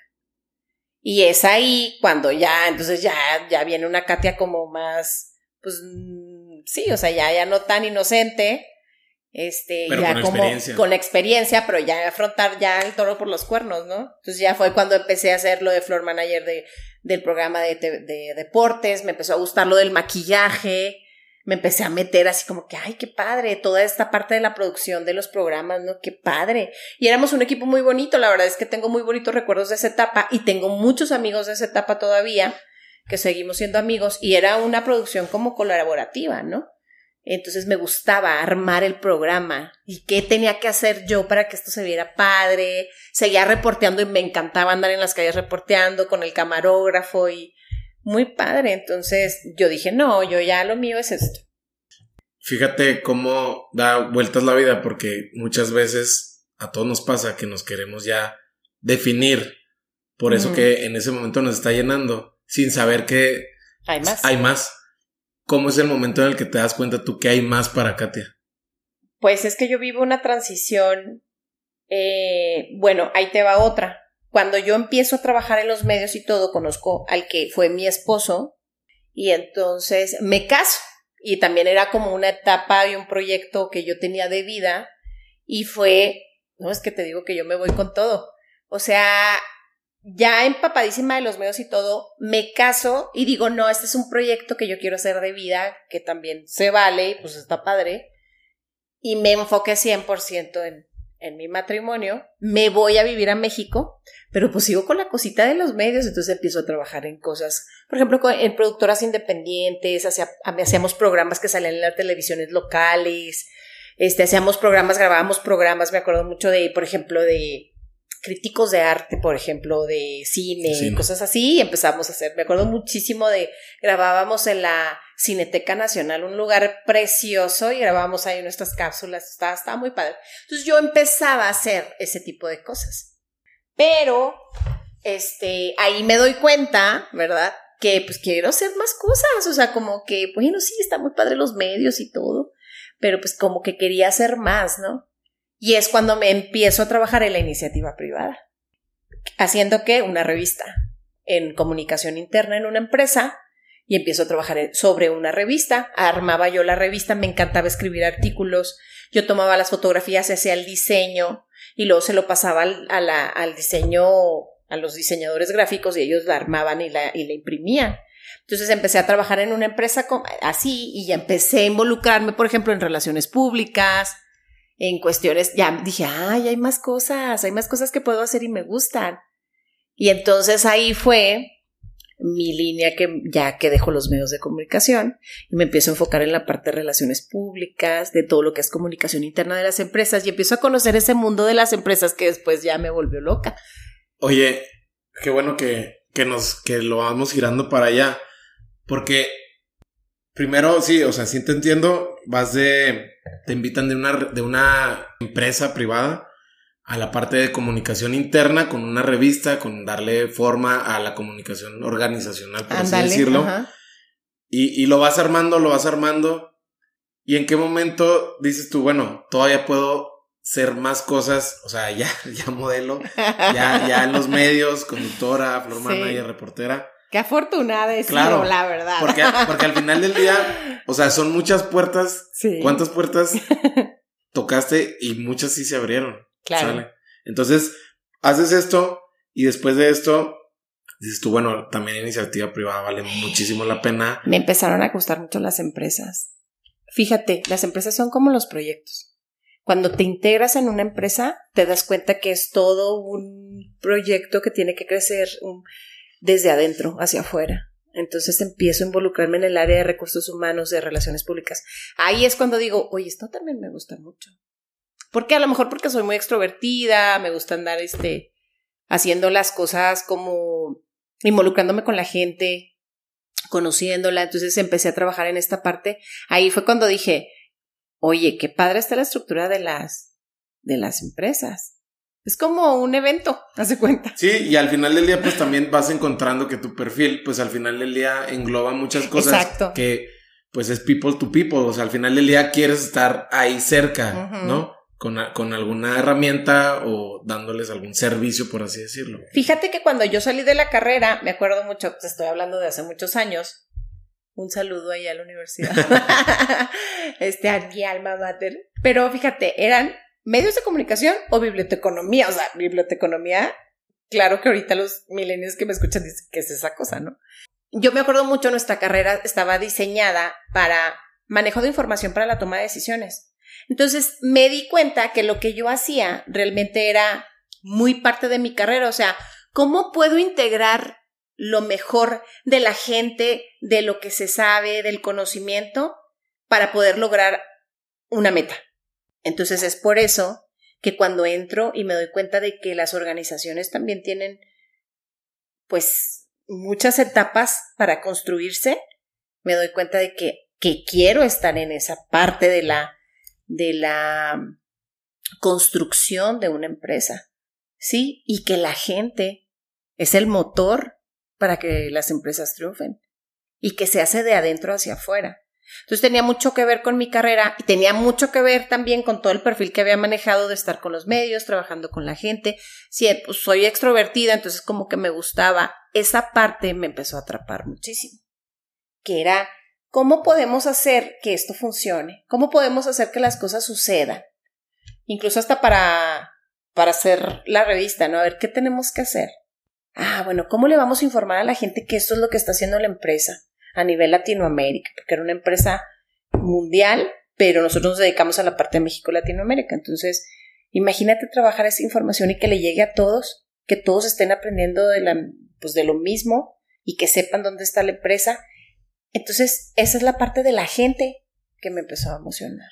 Y es ahí cuando ya, entonces ya, ya viene una Katia como más, pues mm, sí, o sea, ya, ya no tan inocente, este, ya con como experiencia. con experiencia, pero ya afrontar ya el toro por los cuernos, ¿no? Entonces ya fue cuando empecé a hacer lo de floor manager de, del programa de, de, deportes, me empezó a gustar lo del maquillaje, me empecé a meter así como que, ay, qué padre, toda esta parte de la producción de los programas, ¿no? Qué padre. Y éramos un equipo muy bonito, la verdad es que tengo muy bonitos recuerdos de esa etapa y tengo muchos amigos de esa etapa todavía que seguimos siendo amigos y era una producción como colaborativa, ¿no? Entonces me gustaba armar el programa y qué tenía que hacer yo para que esto se viera padre. Seguía reporteando y me encantaba andar en las calles reporteando con el camarógrafo y muy padre. Entonces yo dije, no, yo ya lo mío es esto. Fíjate cómo da vueltas la vida porque muchas veces a todos nos pasa que nos queremos ya definir por eso que en ese momento nos está llenando sin saber que hay más. Hay más. ¿Cómo es el momento en el que te das cuenta tú que hay más para Katia? Pues es que yo vivo una transición. Eh, bueno, ahí te va otra. Cuando yo empiezo a trabajar en los medios y todo, conozco al que fue mi esposo y entonces me caso. Y también era como una etapa y un proyecto que yo tenía de vida y fue, no es que te digo que yo me voy con todo. O sea, ya empapadísima de los medios y todo, me caso y digo, no, este es un proyecto que yo quiero hacer de vida, que también se vale y pues está padre. Y me enfoqué 100% en, en mi matrimonio. Me voy a vivir a México, pero pues sigo con la cosita de los medios, entonces empiezo a trabajar en cosas, por ejemplo, en productoras independientes, hacíamos programas que salían en las televisiones locales, este, hacíamos programas, grabábamos programas, me acuerdo mucho de, por ejemplo, de críticos de arte, por ejemplo, de cine, cosas así, y empezamos a hacer. Me acuerdo muchísimo de grabábamos en la Cineteca Nacional, un lugar precioso y grabábamos ahí nuestras cápsulas, estaba, muy padre. Entonces yo empezaba a hacer ese tipo de cosas. Pero, este, ahí me doy cuenta, ¿verdad? Que pues quiero hacer más cosas, o sea, como que, bueno, sí, está muy padre los medios y todo, pero pues como que quería hacer más, ¿no? Y es cuando me empiezo a trabajar en la iniciativa privada, haciendo que una revista en comunicación interna en una empresa y empiezo a trabajar sobre una revista. Armaba yo la revista, me encantaba escribir artículos, yo tomaba las fotografías, hacía el diseño y luego se lo pasaba al, al diseño, a los diseñadores gráficos y ellos la armaban y la, y la imprimían. Entonces empecé a trabajar en una empresa así y ya empecé a involucrarme, por ejemplo, en relaciones públicas, en cuestiones, ya dije, ay, hay más cosas, hay más cosas que puedo hacer y me gustan. Y entonces ahí fue mi línea que ya que dejo los medios de comunicación y me empiezo a enfocar en la parte de relaciones públicas, de todo lo que es comunicación interna de las empresas y empiezo a conocer ese mundo de las empresas que después ya me volvió loca. Oye, qué bueno que, que nos que lo vamos girando para allá, porque primero sí, o sea, sí te entiendo, vas de te invitan de una de una empresa privada a la parte de comunicación interna con una revista, con darle forma a la comunicación organizacional, por así decirlo. Y, y, lo vas armando, lo vas armando. ¿Y en qué momento dices tú, bueno, todavía puedo ser más cosas? O sea, ya, [laughs] ya modelo, ya, ya en los medios, conductora, flor y reportera. Qué afortunada es claro, la verdad. Porque, porque al final del día, o sea, son muchas puertas. Sí. ¿Cuántas puertas [laughs] tocaste? Y muchas sí se abrieron. Claro. Entonces, haces esto y después de esto, dices tú, bueno, también iniciativa privada vale muchísimo la pena. Me empezaron a gustar mucho las empresas. Fíjate, las empresas son como los proyectos. Cuando te integras en una empresa, te das cuenta que es todo un proyecto que tiene que crecer desde adentro hacia afuera. Entonces empiezo a involucrarme en el área de recursos humanos, de relaciones públicas. Ahí es cuando digo, oye, esto también me gusta mucho. Porque a lo mejor porque soy muy extrovertida, me gusta andar este haciendo las cosas como involucrándome con la gente, conociéndola, entonces empecé a trabajar en esta parte. Ahí fue cuando dije, "Oye, qué padre está la estructura de las de las empresas." Es como un evento, [laughs] hace cuenta. Sí, y al final del día pues también vas encontrando que tu perfil pues al final del día engloba muchas cosas Exacto. que pues es people to people, o sea, al final del día quieres estar ahí cerca, ¿no? Con, alguna herramienta o dándoles algún servicio, por así decirlo. Fíjate que cuando yo salí de la carrera, me acuerdo mucho, pues estoy hablando de hace muchos años, un saludo ahí a la universidad, [laughs] este, a mi alma mater, pero fíjate, eran medios de comunicación o biblioteconomía, o sea, biblioteconomía, claro que ahorita los milenios que me escuchan dicen que es esa cosa, ¿no? Yo me acuerdo mucho, nuestra carrera estaba diseñada para manejo de información para la toma de decisiones. Entonces me di cuenta que lo que yo hacía realmente era muy parte de mi carrera, o sea, ¿cómo puedo integrar lo mejor de la gente, de lo que se sabe, del conocimiento, para poder lograr una meta? Entonces es por eso que cuando entro y me doy cuenta de que las organizaciones también tienen, pues, muchas etapas para construirse, me doy cuenta de que, que quiero estar en esa parte de la de la construcción de una empresa, ¿sí? Y que la gente es el motor para que las empresas triunfen y que se hace de adentro hacia afuera. Entonces tenía mucho que ver con mi carrera y tenía mucho que ver también con todo el perfil que había manejado de estar con los medios, trabajando con la gente. Sí, pues soy extrovertida, entonces como que me gustaba. Esa parte me empezó a atrapar muchísimo. Que era ¿Cómo podemos hacer que esto funcione? ¿Cómo podemos hacer que las cosas sucedan? Incluso hasta para, para hacer la revista, ¿no? A ver, ¿qué tenemos que hacer? Ah, bueno, ¿cómo le vamos a informar a la gente que esto es lo que está haciendo la empresa a nivel Latinoamérica? Porque era una empresa mundial, pero nosotros nos dedicamos a la parte de México-Latinoamérica. Entonces, imagínate trabajar esa información y que le llegue a todos, que todos estén aprendiendo de, la, pues de lo mismo y que sepan dónde está la empresa entonces, esa es la parte de la gente que me empezó a emocionar.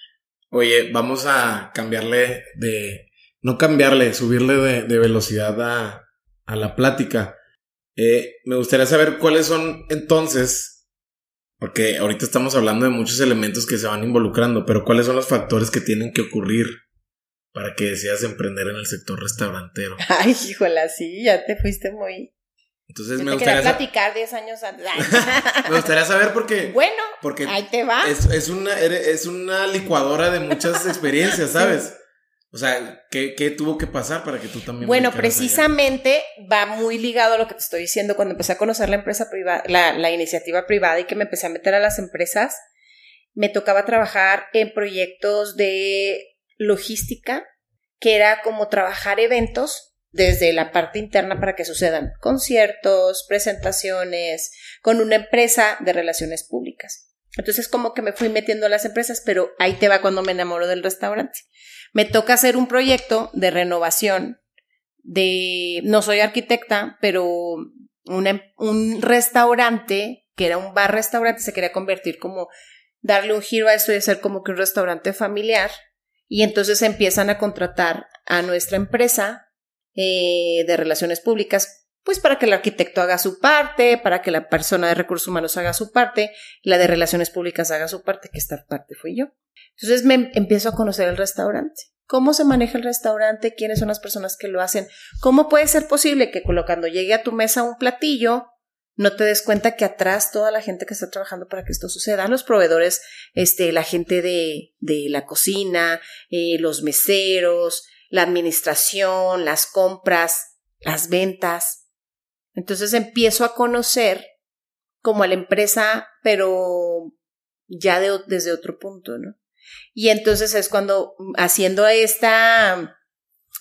Oye, vamos a cambiarle de, no cambiarle, subirle de, velocidad a, a, la plática. Eh, me gustaría saber cuáles son entonces Porque ahorita estamos hablando de muchos elementos que se van involucrando, pero ¿cuáles son los factores que tienen que ocurrir para que decidas emprender en el sector restaurantero? [laughs] Ay, híjola, sí, ya te fuiste muy... Entonces Yo me te gustaría, platicar 10 años antes. [laughs] Ay. me gustaría saber porque, bueno, porque ahí te va. es, es una, es una licuadora de muchas [laughs] experiencias, ¿sabes? O sea, ¿qué, qué tuvo que pasar para que tú también... Bueno, allá? precisamente va muy ligado a lo que te estoy diciendo cuando empecé a conocer la empresa privada, la, la iniciativa privada y que me empecé a meter a las empresas. Me tocaba trabajar en proyectos de logística, que era como trabajar eventos desde la parte interna para que sucedan conciertos, presentaciones, con una empresa de relaciones públicas. Entonces como que me fui metiendo a las empresas, pero ahí te va cuando me enamoro del restaurante. Me toca hacer un proyecto de renovación de, no soy arquitecta, pero una- un restaurante, que era un bar restaurante, se quería convertir como, darle un giro a esto y hacer como que un restaurante familiar. Y entonces empiezan a contratar a nuestra empresa eh, de relaciones públicas, pues para que el arquitecto haga su parte, para que la persona de recursos humanos haga su parte, la de relaciones públicas haga su parte, que esta parte fui yo. Entonces me empiezo a conocer el restaurante. ¿Cómo se maneja el restaurante? ¿Quiénes son las personas que lo hacen? ¿Cómo puede ser posible que cuando llegue a tu mesa un platillo, no te des cuenta que atrás toda la gente que está trabajando para que esto suceda, los proveedores, este, la gente de, de la cocina, eh, los meseros, la administración, las compras, las ventas. Entonces empiezo a conocer como a la empresa, pero ya de, desde otro punto, ¿no? Y entonces es cuando haciendo esta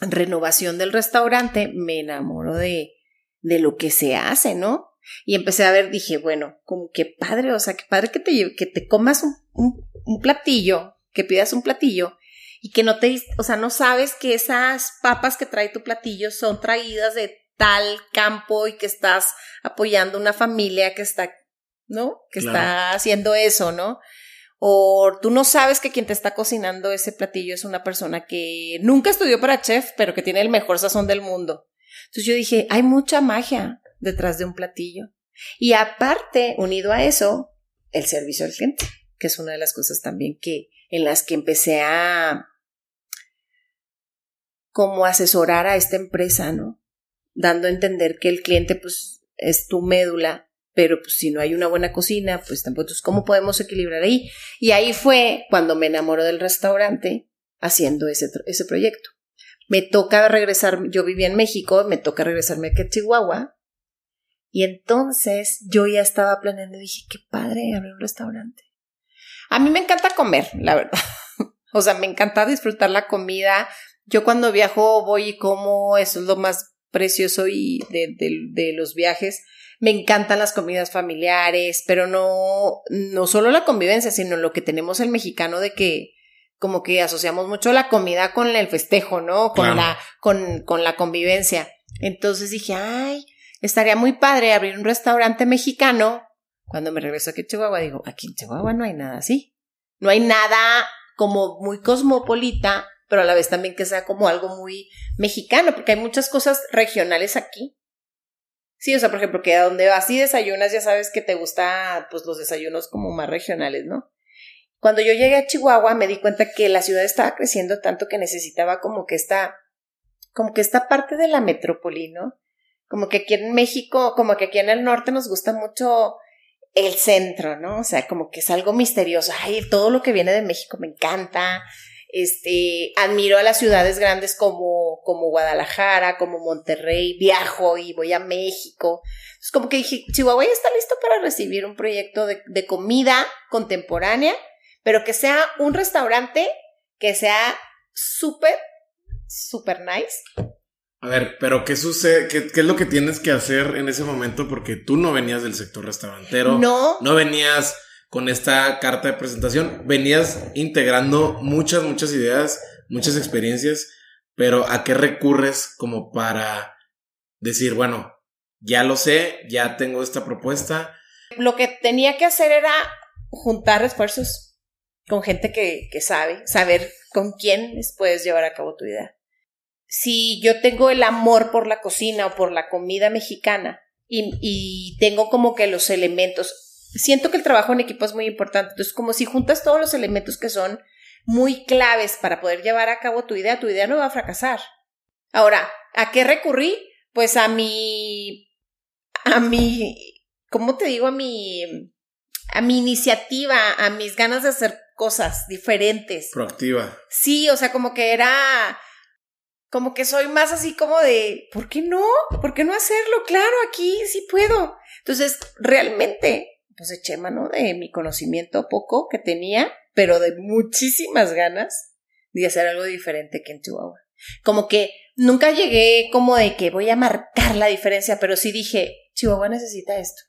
renovación del restaurante me enamoro de, de lo que se hace, ¿no? Y empecé a ver, dije, bueno, como que padre, o sea, que padre que te, que te comas un, un platillo, que pidas un platillo y que no te, o sea, no sabes que esas papas que trae tu platillo son traídas de tal campo y que estás apoyando una familia que está, ¿no? Que Claro. está haciendo eso, ¿no? O tú no sabes que quien te está cocinando ese platillo es una persona que nunca estudió para chef, pero que tiene el mejor sazón del mundo. Entonces yo dije, hay mucha magia detrás de un platillo. Y aparte, unido a eso, el servicio al cliente, que es una de las cosas también que en las que empecé a como asesorar a esta empresa, ¿no? Dando a entender que el cliente pues es tu médula, pero pues si no hay una buena cocina, pues tampoco, ¿cómo podemos equilibrar ahí? Y ahí fue cuando me enamoro del restaurante haciendo ese, ese proyecto. Me toca regresar, yo vivía en México, me toca regresarme a Chihuahua, y entonces yo ya estaba planeando dije, qué padre abrir un restaurante. A mí me encanta comer, la verdad. [laughs] o sea, me encanta disfrutar la comida. Yo cuando viajo voy y como, eso es lo más precioso y de, de, de los viajes. Me encantan las comidas familiares, pero no, no solo la convivencia, sino lo que tenemos el mexicano de que como que asociamos mucho la comida con el festejo, ¿no? Con Claro. la, con, con la convivencia. Entonces dije, ay, estaría muy padre abrir un restaurante mexicano. Cuando me regreso aquí a Chihuahua, digo, aquí en Chihuahua no hay nada así. No hay nada como muy cosmopolita, pero a la vez también que sea como algo muy mexicano, porque hay muchas cosas regionales aquí. Sí, o sea, por ejemplo, que a donde vas y desayunas, ya sabes que te gusta, pues, los desayunos como más regionales, ¿no? Cuando yo llegué a Chihuahua, me di cuenta que la ciudad estaba creciendo tanto que necesitaba como que esta, como que esta parte de la metrópoli, ¿no? Como que aquí en México, como que aquí en el norte nos gusta mucho el centro, ¿no? O sea, como que es algo misterioso. Ay, todo lo que viene de México me encanta. Este, admiro a las ciudades grandes como, como Guadalajara, como Monterrey, viajo y voy a México. Es como que dije, Chihuahua ya está listo para recibir un proyecto de, de comida contemporánea, pero que sea un restaurante que sea súper, súper nice. A ver, pero ¿qué sucede? ¿Qué, qué es lo que tienes que hacer en ese momento? Porque tú no venías del sector restaurantero. No, No venías con esta carta de presentación. Venías integrando muchas, muchas ideas, muchas experiencias. Pero ¿a qué recurres como para decir, bueno, ya lo sé, ya tengo esta propuesta? lo que tenía que hacer era juntar esfuerzos con gente que, que sabe, saber con quién puedes llevar a cabo tu idea. Si yo tengo el amor por la cocina o por la comida mexicana y, y tengo como que los elementos, siento que el trabajo en equipo es muy importante. Entonces, como si juntas todos los elementos que son muy claves para poder llevar a cabo tu idea, tu idea no va a fracasar. Ahora, ¿a qué recurrí? Pues a mi, a mi, ¿cómo te digo? A mi, a mi iniciativa, a mis ganas de hacer cosas diferentes. Proactiva. Sí, o sea, como que era, como que soy más así como de, ¿por qué no? ¿Por qué no hacerlo? Claro, aquí sí puedo. Entonces, realmente, pues eché mano de mi conocimiento poco que tenía, pero de muchísimas ganas de hacer algo diferente que en Chihuahua. Como que nunca llegué como de que voy a marcar la diferencia, pero sí dije, Chihuahua necesita esto.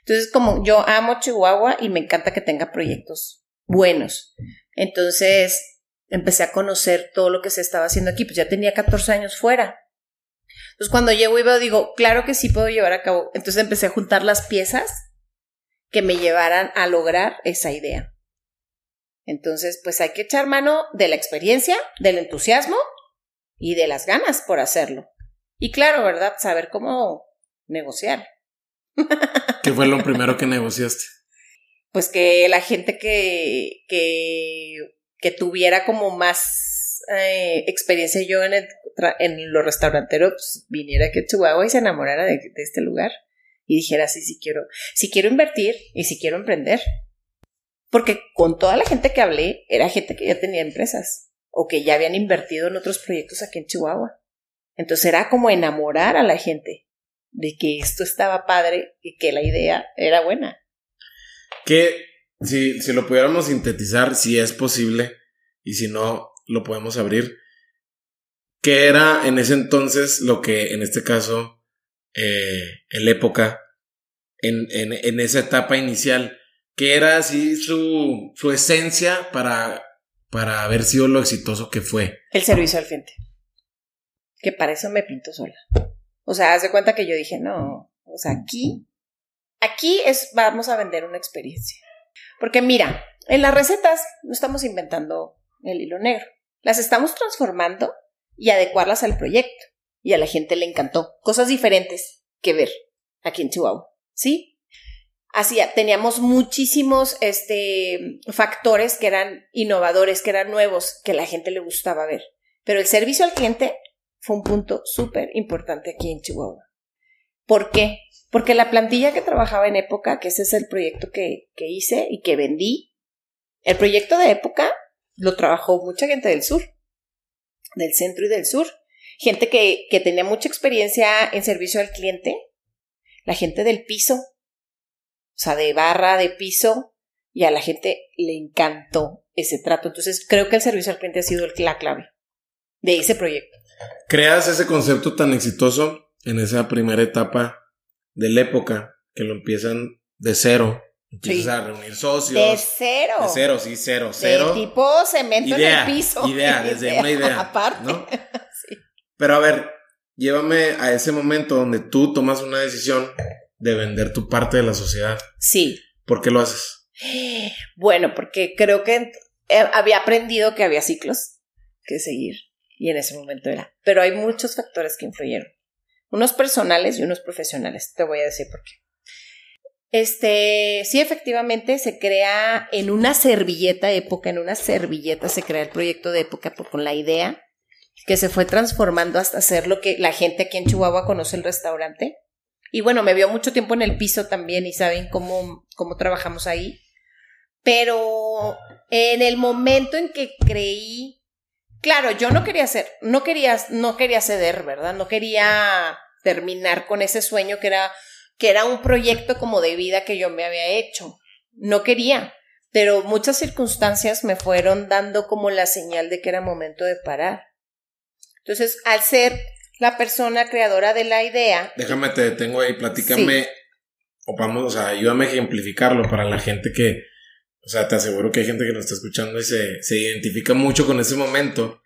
Entonces, como yo amo Chihuahua y me encanta que tenga proyectos buenos. Entonces, empecé a conocer todo lo que se estaba haciendo aquí, pues ya tenía 14 años fuera. Entonces, cuando llego y digo, claro que sí puedo llevar a cabo. Entonces empecé a juntar las piezas que me llevaran a lograr esa idea. Entonces, pues hay que echar mano de la experiencia, del entusiasmo y de las ganas por hacerlo. Y claro, ¿verdad? Saber cómo negociar. [laughs] ¿Qué fue lo primero que negociaste? Pues que la gente que, que, que tuviera como más eh, experiencia yo en, el, en lo restauranteros, pues, viniera aquí a Chihuahua y se enamorara de, de este lugar y dijera, sí, sí quiero, sí quiero invertir y sí quiero emprender. Porque con toda la gente que hablé, era gente que ya tenía empresas o que ya habían invertido en otros proyectos aquí en Chihuahua. Entonces era como enamorar a la gente de que esto estaba padre y que la idea era buena. Que si, si lo pudiéramos sintetizar, si es posible, y si no, lo podemos abrir. ¿Qué era en ese entonces lo que en este caso, eh, en la época, en, en, en esa etapa inicial, que era así su, su esencia para, para haber sido lo exitoso que fue? El servicio al cliente. Que para eso me pinto sola. O sea, haz de cuenta que yo dije, no, o sea, aquí, aquí es, vamos a vender una experiencia. Porque mira, en las recetas no estamos inventando el hilo negro. Las estamos transformando y adecuarlas al proyecto. Y a la gente le encantó. Cosas diferentes que ver aquí en Chihuahua. ¿Sí? Así, teníamos muchísimos este, factores que eran innovadores, que eran nuevos, que la gente le gustaba ver. Pero el servicio al cliente fue un punto súper importante aquí en Chihuahua. ¿Por qué? Porque la plantilla que trabajaba en época, que ese es el proyecto que, que hice y que vendí, el proyecto de época lo trabajó mucha gente del sur, del centro y del sur. Gente que, que tenía mucha experiencia en servicio al cliente, la gente del piso, o sea, de barra, de piso, y a la gente le encantó ese trato. Entonces, creo que el servicio al cliente ha sido la clave de ese proyecto. Creas ese concepto tan exitoso en esa primera etapa de la época, que lo empiezan de cero. Empiezas a reunir socios. De cero. De cero, sí, cero, cero. De tipo cemento en el piso. Idea, desde [laughs] una idea. Aparte. [laughs] sí. Pero a ver, llévame a ese momento donde tú tomas una decisión de vender tu parte de la sociedad. Sí. ¿Por qué lo haces? [gasps] Bueno, porque creo que había aprendido que había ciclos que seguir y en ese momento era. Pero hay muchos factores que influyeron. Unos personales y unos profesionales. Te voy a decir por qué. Este, sí, efectivamente se crea en una servilleta época, en una servilleta se crea el proyecto de época por, con la idea que se fue transformando hasta ser lo que la gente aquí en Chihuahua conoce el restaurante y bueno, me vio mucho tiempo en el piso también y saben cómo, cómo trabajamos ahí. Pero en el momento en que creí, claro, yo no quería hacer, no quería, no quería ceder, ¿verdad? No quería terminar con ese sueño que era, que era un proyecto como de vida que yo me había hecho. No quería, pero muchas circunstancias me fueron dando como la señal de que era momento de parar. Entonces, al ser la persona creadora de la idea. Déjame, te detengo ahí, platícame, o vamos, o sea, ayúdame a ejemplificarlo para la gente que, o sea, te aseguro que hay gente que nos está escuchando y se, se identifica mucho con ese momento.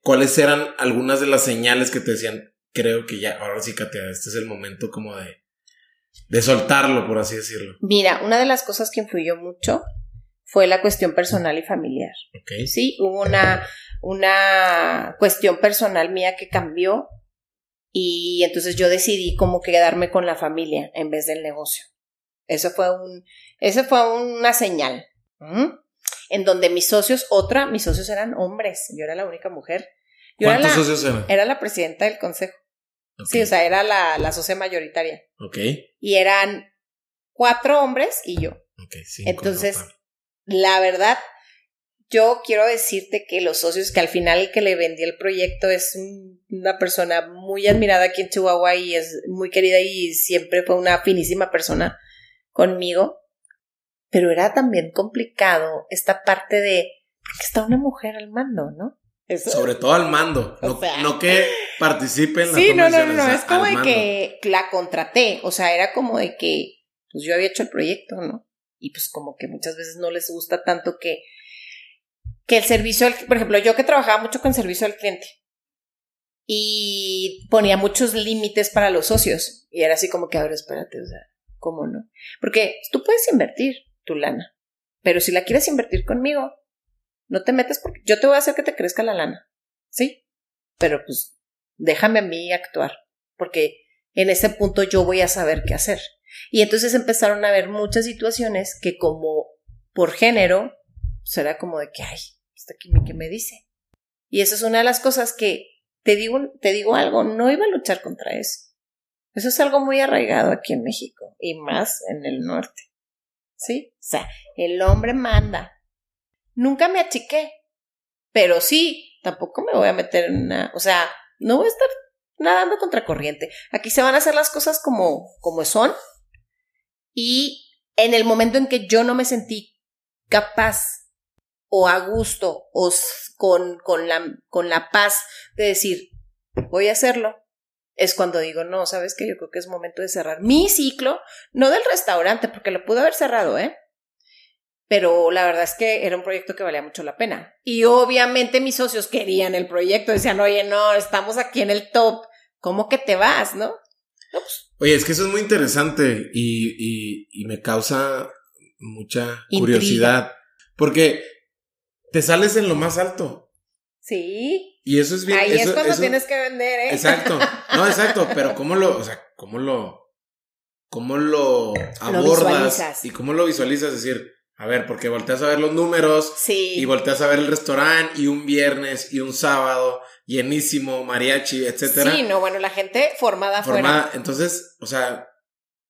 ¿Cuáles eran algunas de las señales que te decían, creo que ya, ahora sí, Katia, este es el momento como de, de soltarlo, por así decirlo? Mira, una de las cosas que influyó mucho fue la cuestión personal y familiar. Okay. Sí, hubo una, una cuestión personal mía que cambió y entonces yo decidí como quedarme con la familia en vez del negocio. Eso fue un, ese fue una señal. En donde mis socios, otra, mis socios eran hombres, yo era la única mujer. Yo ¿Cuántos era la, socios eran? Era la presidenta del consejo. Sí, o sea, era la, la socia mayoritaria. Ok. Y eran cuatro hombres y yo. Ok, cinco Entonces, total. la verdad, yo quiero decirte que los socios, que al final el que le vendí el proyecto es un- una persona muy admirada aquí en Chihuahua y es muy querida y siempre fue una finísima persona conmigo. Pero era también complicado esta parte de, porque está una mujer al mando, ¿no? Eso- Sobre todo al mando, no, O sea- no que participe en la Sí, no, no, no, no, es como de que la contraté, o sea, era como de que pues yo había hecho el proyecto, ¿no? Y pues como que muchas veces no les gusta tanto que que el servicio, al- por ejemplo, yo que trabajaba mucho con servicio al cliente y ponía muchos límites para los socios y era así como que, ahora espérate, o sea, ¿cómo no? Porque tú puedes invertir tu lana, pero si la quieres invertir conmigo, no te metas porque yo te voy a hacer que te crezca la lana, ¿sí? Pero pues déjame a mí actuar, porque en ese punto yo voy a saber qué hacer. Y entonces empezaron a haber muchas situaciones que como por género, será como de que, ay, ¿hasta aquí me, me dice? Y esa es una de las cosas que te digo, te digo algo, no iba a luchar contra eso. Eso es algo muy arraigado aquí en México y más en el norte. ¿Sí? O sea, el hombre manda. Nunca me achiqué, pero sí, tampoco me voy a meter en una, o sea, no voy a estar nadando contra corriente. Aquí se van a hacer las cosas como, como son. Y en el momento en que yo no me sentí capaz o a gusto o con, con, la, con la paz de decir, voy a hacerlo, es cuando digo, no, sabes que yo creo que es momento de cerrar mi ciclo, no del restaurante, porque lo pude haber cerrado, ¿eh? Pero la verdad es que era un proyecto que valía mucho la pena. Y obviamente mis socios querían el proyecto, decían, oye, no, estamos aquí en el top, ¿cómo que te vas, no? No, pues, Oye, es que eso es muy interesante y, y- y me causa mucha Intriga. curiosidad. Porque te sales en lo más alto. sí. Y eso es bien. Ahí eso- es cuando eso- tienes que vender, ¿eh? Exacto. [laughs] No, exacto. Pero cómo lo, o sea, cómo lo, cómo lo abordas visualizas. y cómo lo visualizas. Es decir, a ver, porque volteas a ver los números Sí. y volteas a ver el restaurante y un viernes y un sábado llenísimo, mariachi, etcétera. Sí, no, bueno, la gente formada formada. Entonces, o sea,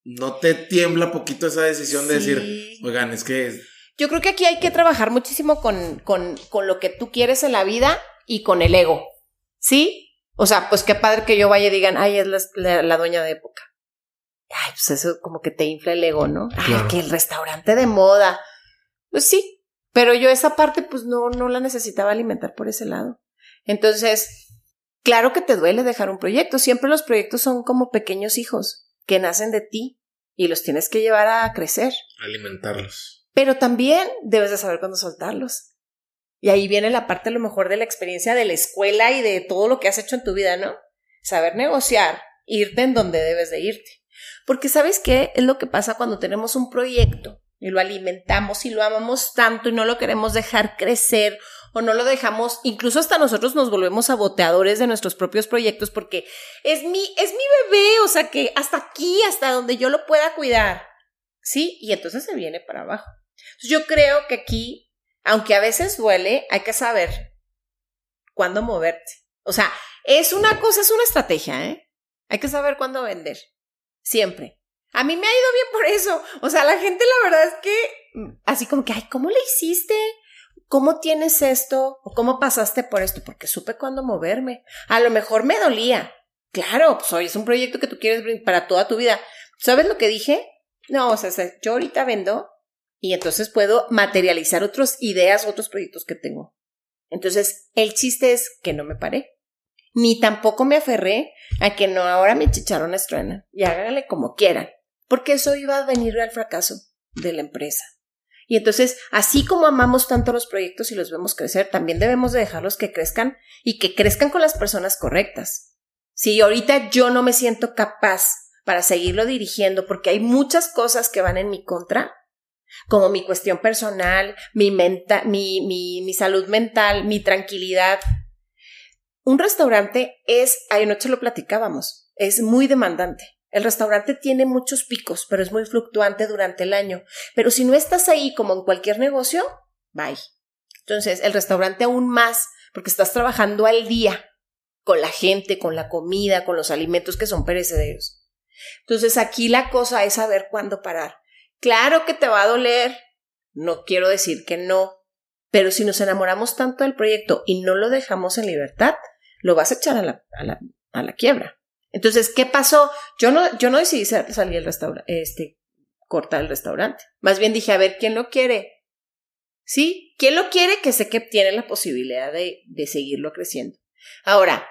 no te tiembla poquito esa decisión de decir, oigan, es que Yo creo que aquí hay que trabajar muchísimo con, con, con lo que tú quieres en la vida y con el ego. ¿Sí? O sea, pues qué padre que yo vaya y digan, ay, es la, la- la dueña de época. Ay, pues eso como que te infla el ego, ¿no? Ay, que el restaurante de moda. Pues sí, pero yo esa parte pues no, no la necesitaba alimentar por ese lado. Entonces, claro que te duele dejar un proyecto. Siempre los proyectos son como pequeños hijos que nacen de ti y los tienes que llevar a crecer. alimentarlos. Pero también debes de saber cuándo soltarlos. Y ahí viene la parte a lo mejor de la experiencia de la escuela y de todo lo que has hecho en tu vida, ¿no? Saber negociar, irte en donde debes de irte. Porque sabes qué es lo que pasa cuando tenemos un proyecto y lo alimentamos y lo amamos tanto y no lo queremos dejar crecer o no lo dejamos, incluso hasta nosotros nos volvemos saboteadores de nuestros propios proyectos porque es mi, es mi bebé, o sea que hasta aquí, hasta donde yo lo pueda cuidar. ¿Sí? Y entonces se viene para abajo. Yo creo que aquí, aunque a veces duele, hay que saber cuándo moverte. O sea, es una cosa, es una estrategia, ¿eh? Hay que saber cuándo vender. Siempre. A mí me ha ido bien por eso. O sea, la gente la verdad es que, mm, así como que, ay, ¿cómo le hiciste? ¿Cómo tienes esto? ¿O cómo pasaste por esto? Porque supe cuándo moverme. A lo mejor me dolía. Claro, pues hoy es un proyecto que tú quieres para toda tu vida. ¿Sabes lo que dije? No, o sea, yo ahorita vendo y entonces puedo materializar otras ideas, otros proyectos que tengo. Entonces, el chiste es que no me paré. Ni tampoco me aferré a que no, ahora mi chicharrón estruena y háganle como quieran, porque eso iba a venir al fracaso de la empresa. Y entonces, así como amamos tanto los proyectos y los vemos crecer, también debemos de dejarlos que crezcan y que crezcan con las personas correctas. Si ahorita yo no me siento capaz para seguirlo dirigiendo porque hay muchas cosas que van en mi contra, como mi cuestión personal, mi, menta, mi, mi, mi salud mental, mi tranquilidad. Un restaurante es, anoche lo platicábamos, es muy demandante. El restaurante tiene muchos picos, pero es muy fluctuante durante el año. Pero si no estás ahí como en cualquier negocio, bye. Entonces, el restaurante aún más, porque estás trabajando al día con la gente, con la comida, con los alimentos que son perecederos. Entonces, aquí la cosa es saber cuándo parar. Claro que te va a doler, no quiero decir que no, pero si nos enamoramos tanto del proyecto y no lo dejamos en libertad, lo vas a echar a la, a la, a la quiebra. Entonces, ¿qué pasó? Yo no, yo no decidí salir del restaurante, este, cortar el restaurante. Más bien dije, a ver, ¿quién lo quiere? ¿Sí? ¿Quién lo quiere? Que sé que tiene la posibilidad de, de seguirlo creciendo. Ahora,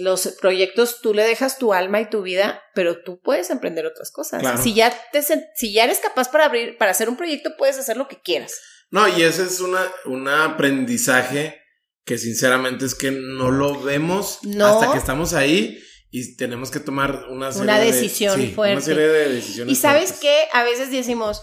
los proyectos tú le dejas tu alma y tu vida, pero tú puedes emprender otras cosas. Si ya te, si ya eres capaz para abrir, para hacer un proyecto, puedes hacer lo que quieras. No, y ese es una, un aprendizaje que sinceramente es que no lo vemos hasta que estamos ahí y tenemos que tomar una, serie una decisión de, fuerte. Una serie de decisiones. Y sabes qué, a veces decimos,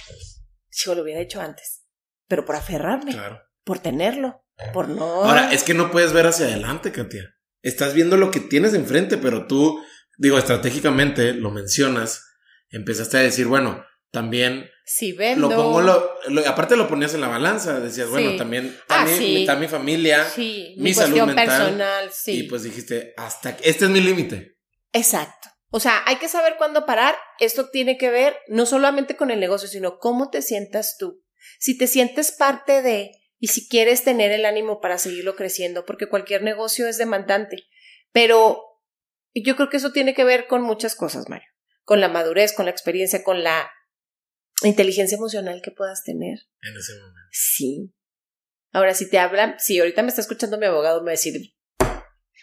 si yo lo hubiera hecho antes, pero por aferrarme, claro. por tenerlo, por no. Ahora, es que no puedes ver hacia adelante, Katia. Estás viendo lo que tienes enfrente, pero tú, digo, estratégicamente lo mencionas, empezaste a decir, bueno, también si vendo. Lo pongo, lo, aparte lo ponías en la balanza, decías, bueno, también está, ah, mi, está, mi, familia, mi, mi salud mental, personal, sí. Y pues dijiste, hasta este es mi límite. Exacto. O sea, hay que saber cuándo parar. Esto tiene que ver no solamente con el negocio, sino cómo te sientas tú. Si te sientes parte de y si quieres tener el ánimo para seguirlo creciendo, porque cualquier negocio es demandante. Pero yo creo que eso tiene que ver con muchas cosas, Mario. Con la madurez, con la experiencia, con la inteligencia emocional que puedas tener. En ese momento. Sí. Ahora, si te hablan, si ahorita me está escuchando mi abogado, me va a decir,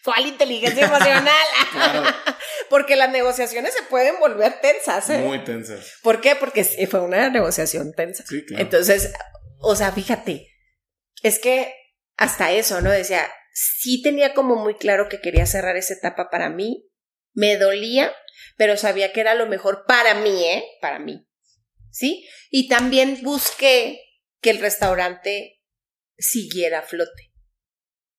¿cuál inteligencia emocional? [laughs] Porque las negociaciones se pueden volver tensas, ¿eh? Muy tensas. ¿Por qué? Porque fue una negociación tensa. Sí, claro. Entonces, o sea, fíjate, es que hasta eso, ¿no? Decía, sí tenía como muy claro que quería cerrar esa etapa para mí, me dolía, pero sabía que era lo mejor para mí, ¿eh? Para mí. ¿sí? Y también busqué que el restaurante siguiera a flote.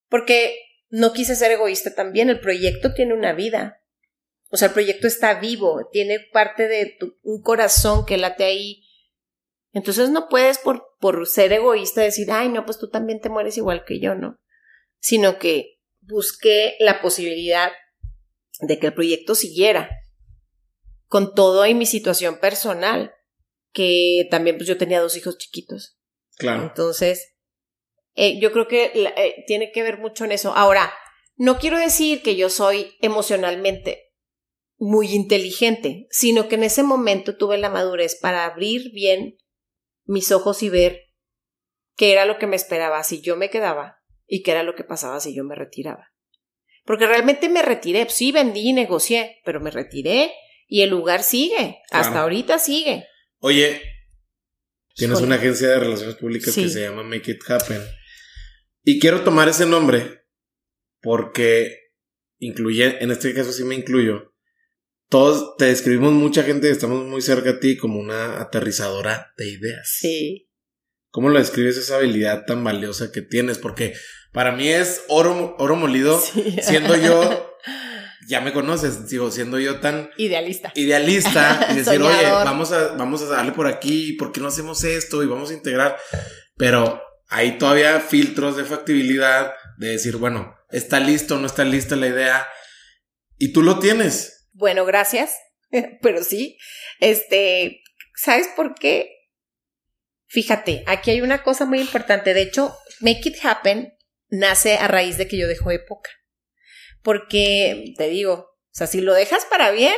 Porque no quise ser egoísta también, el proyecto tiene una vida. O sea, el proyecto está vivo, tiene parte de tu, un corazón que late ahí. Entonces no puedes por, por ser egoísta decir, ay, no, pues tú también te mueres igual que yo, ¿no? Sino que busqué la posibilidad de que el proyecto siguiera con todo y mi situación personal que también pues yo tenía dos hijos chiquitos. Claro. Entonces, eh, yo creo que eh, tiene que ver mucho en eso. Ahora, no quiero decir que yo soy emocionalmente muy inteligente, sino que en ese momento tuve la madurez para abrir bien mis ojos y ver qué era lo que me esperaba si yo me quedaba y qué era lo que pasaba si yo me retiraba. Porque realmente me retiré, sí vendí y negocié, pero me retiré y el lugar sigue, hasta ahorita sigue. Oye, tienes una agencia de relaciones públicas que se llama Make It Happen. Y quiero tomar ese nombre porque incluye, en este caso sí me incluyo, todos te describimos mucha gente y estamos muy cerca de ti como una aterrizadora de ideas. Sí. ¿Cómo lo describes esa habilidad tan valiosa que tienes? Porque para mí es oro, oro molido, [laughs] siendo yo ya me conoces, sigo siendo yo tan idealista. Idealista y [laughs] decir, oye, vamos a, vamos a darle por aquí, ¿por qué no hacemos esto? Y vamos a integrar. Pero hay todavía filtros de factibilidad de decir, bueno, está listo, no está lista la idea. Y tú lo tienes. Bueno, gracias. [laughs] Pero sí, este, ¿sabes por qué? Fíjate, aquí hay una cosa muy importante. De hecho, Make It Happen nace a raíz de que yo dejo época. Porque, te digo, o sea, si lo dejas para bien,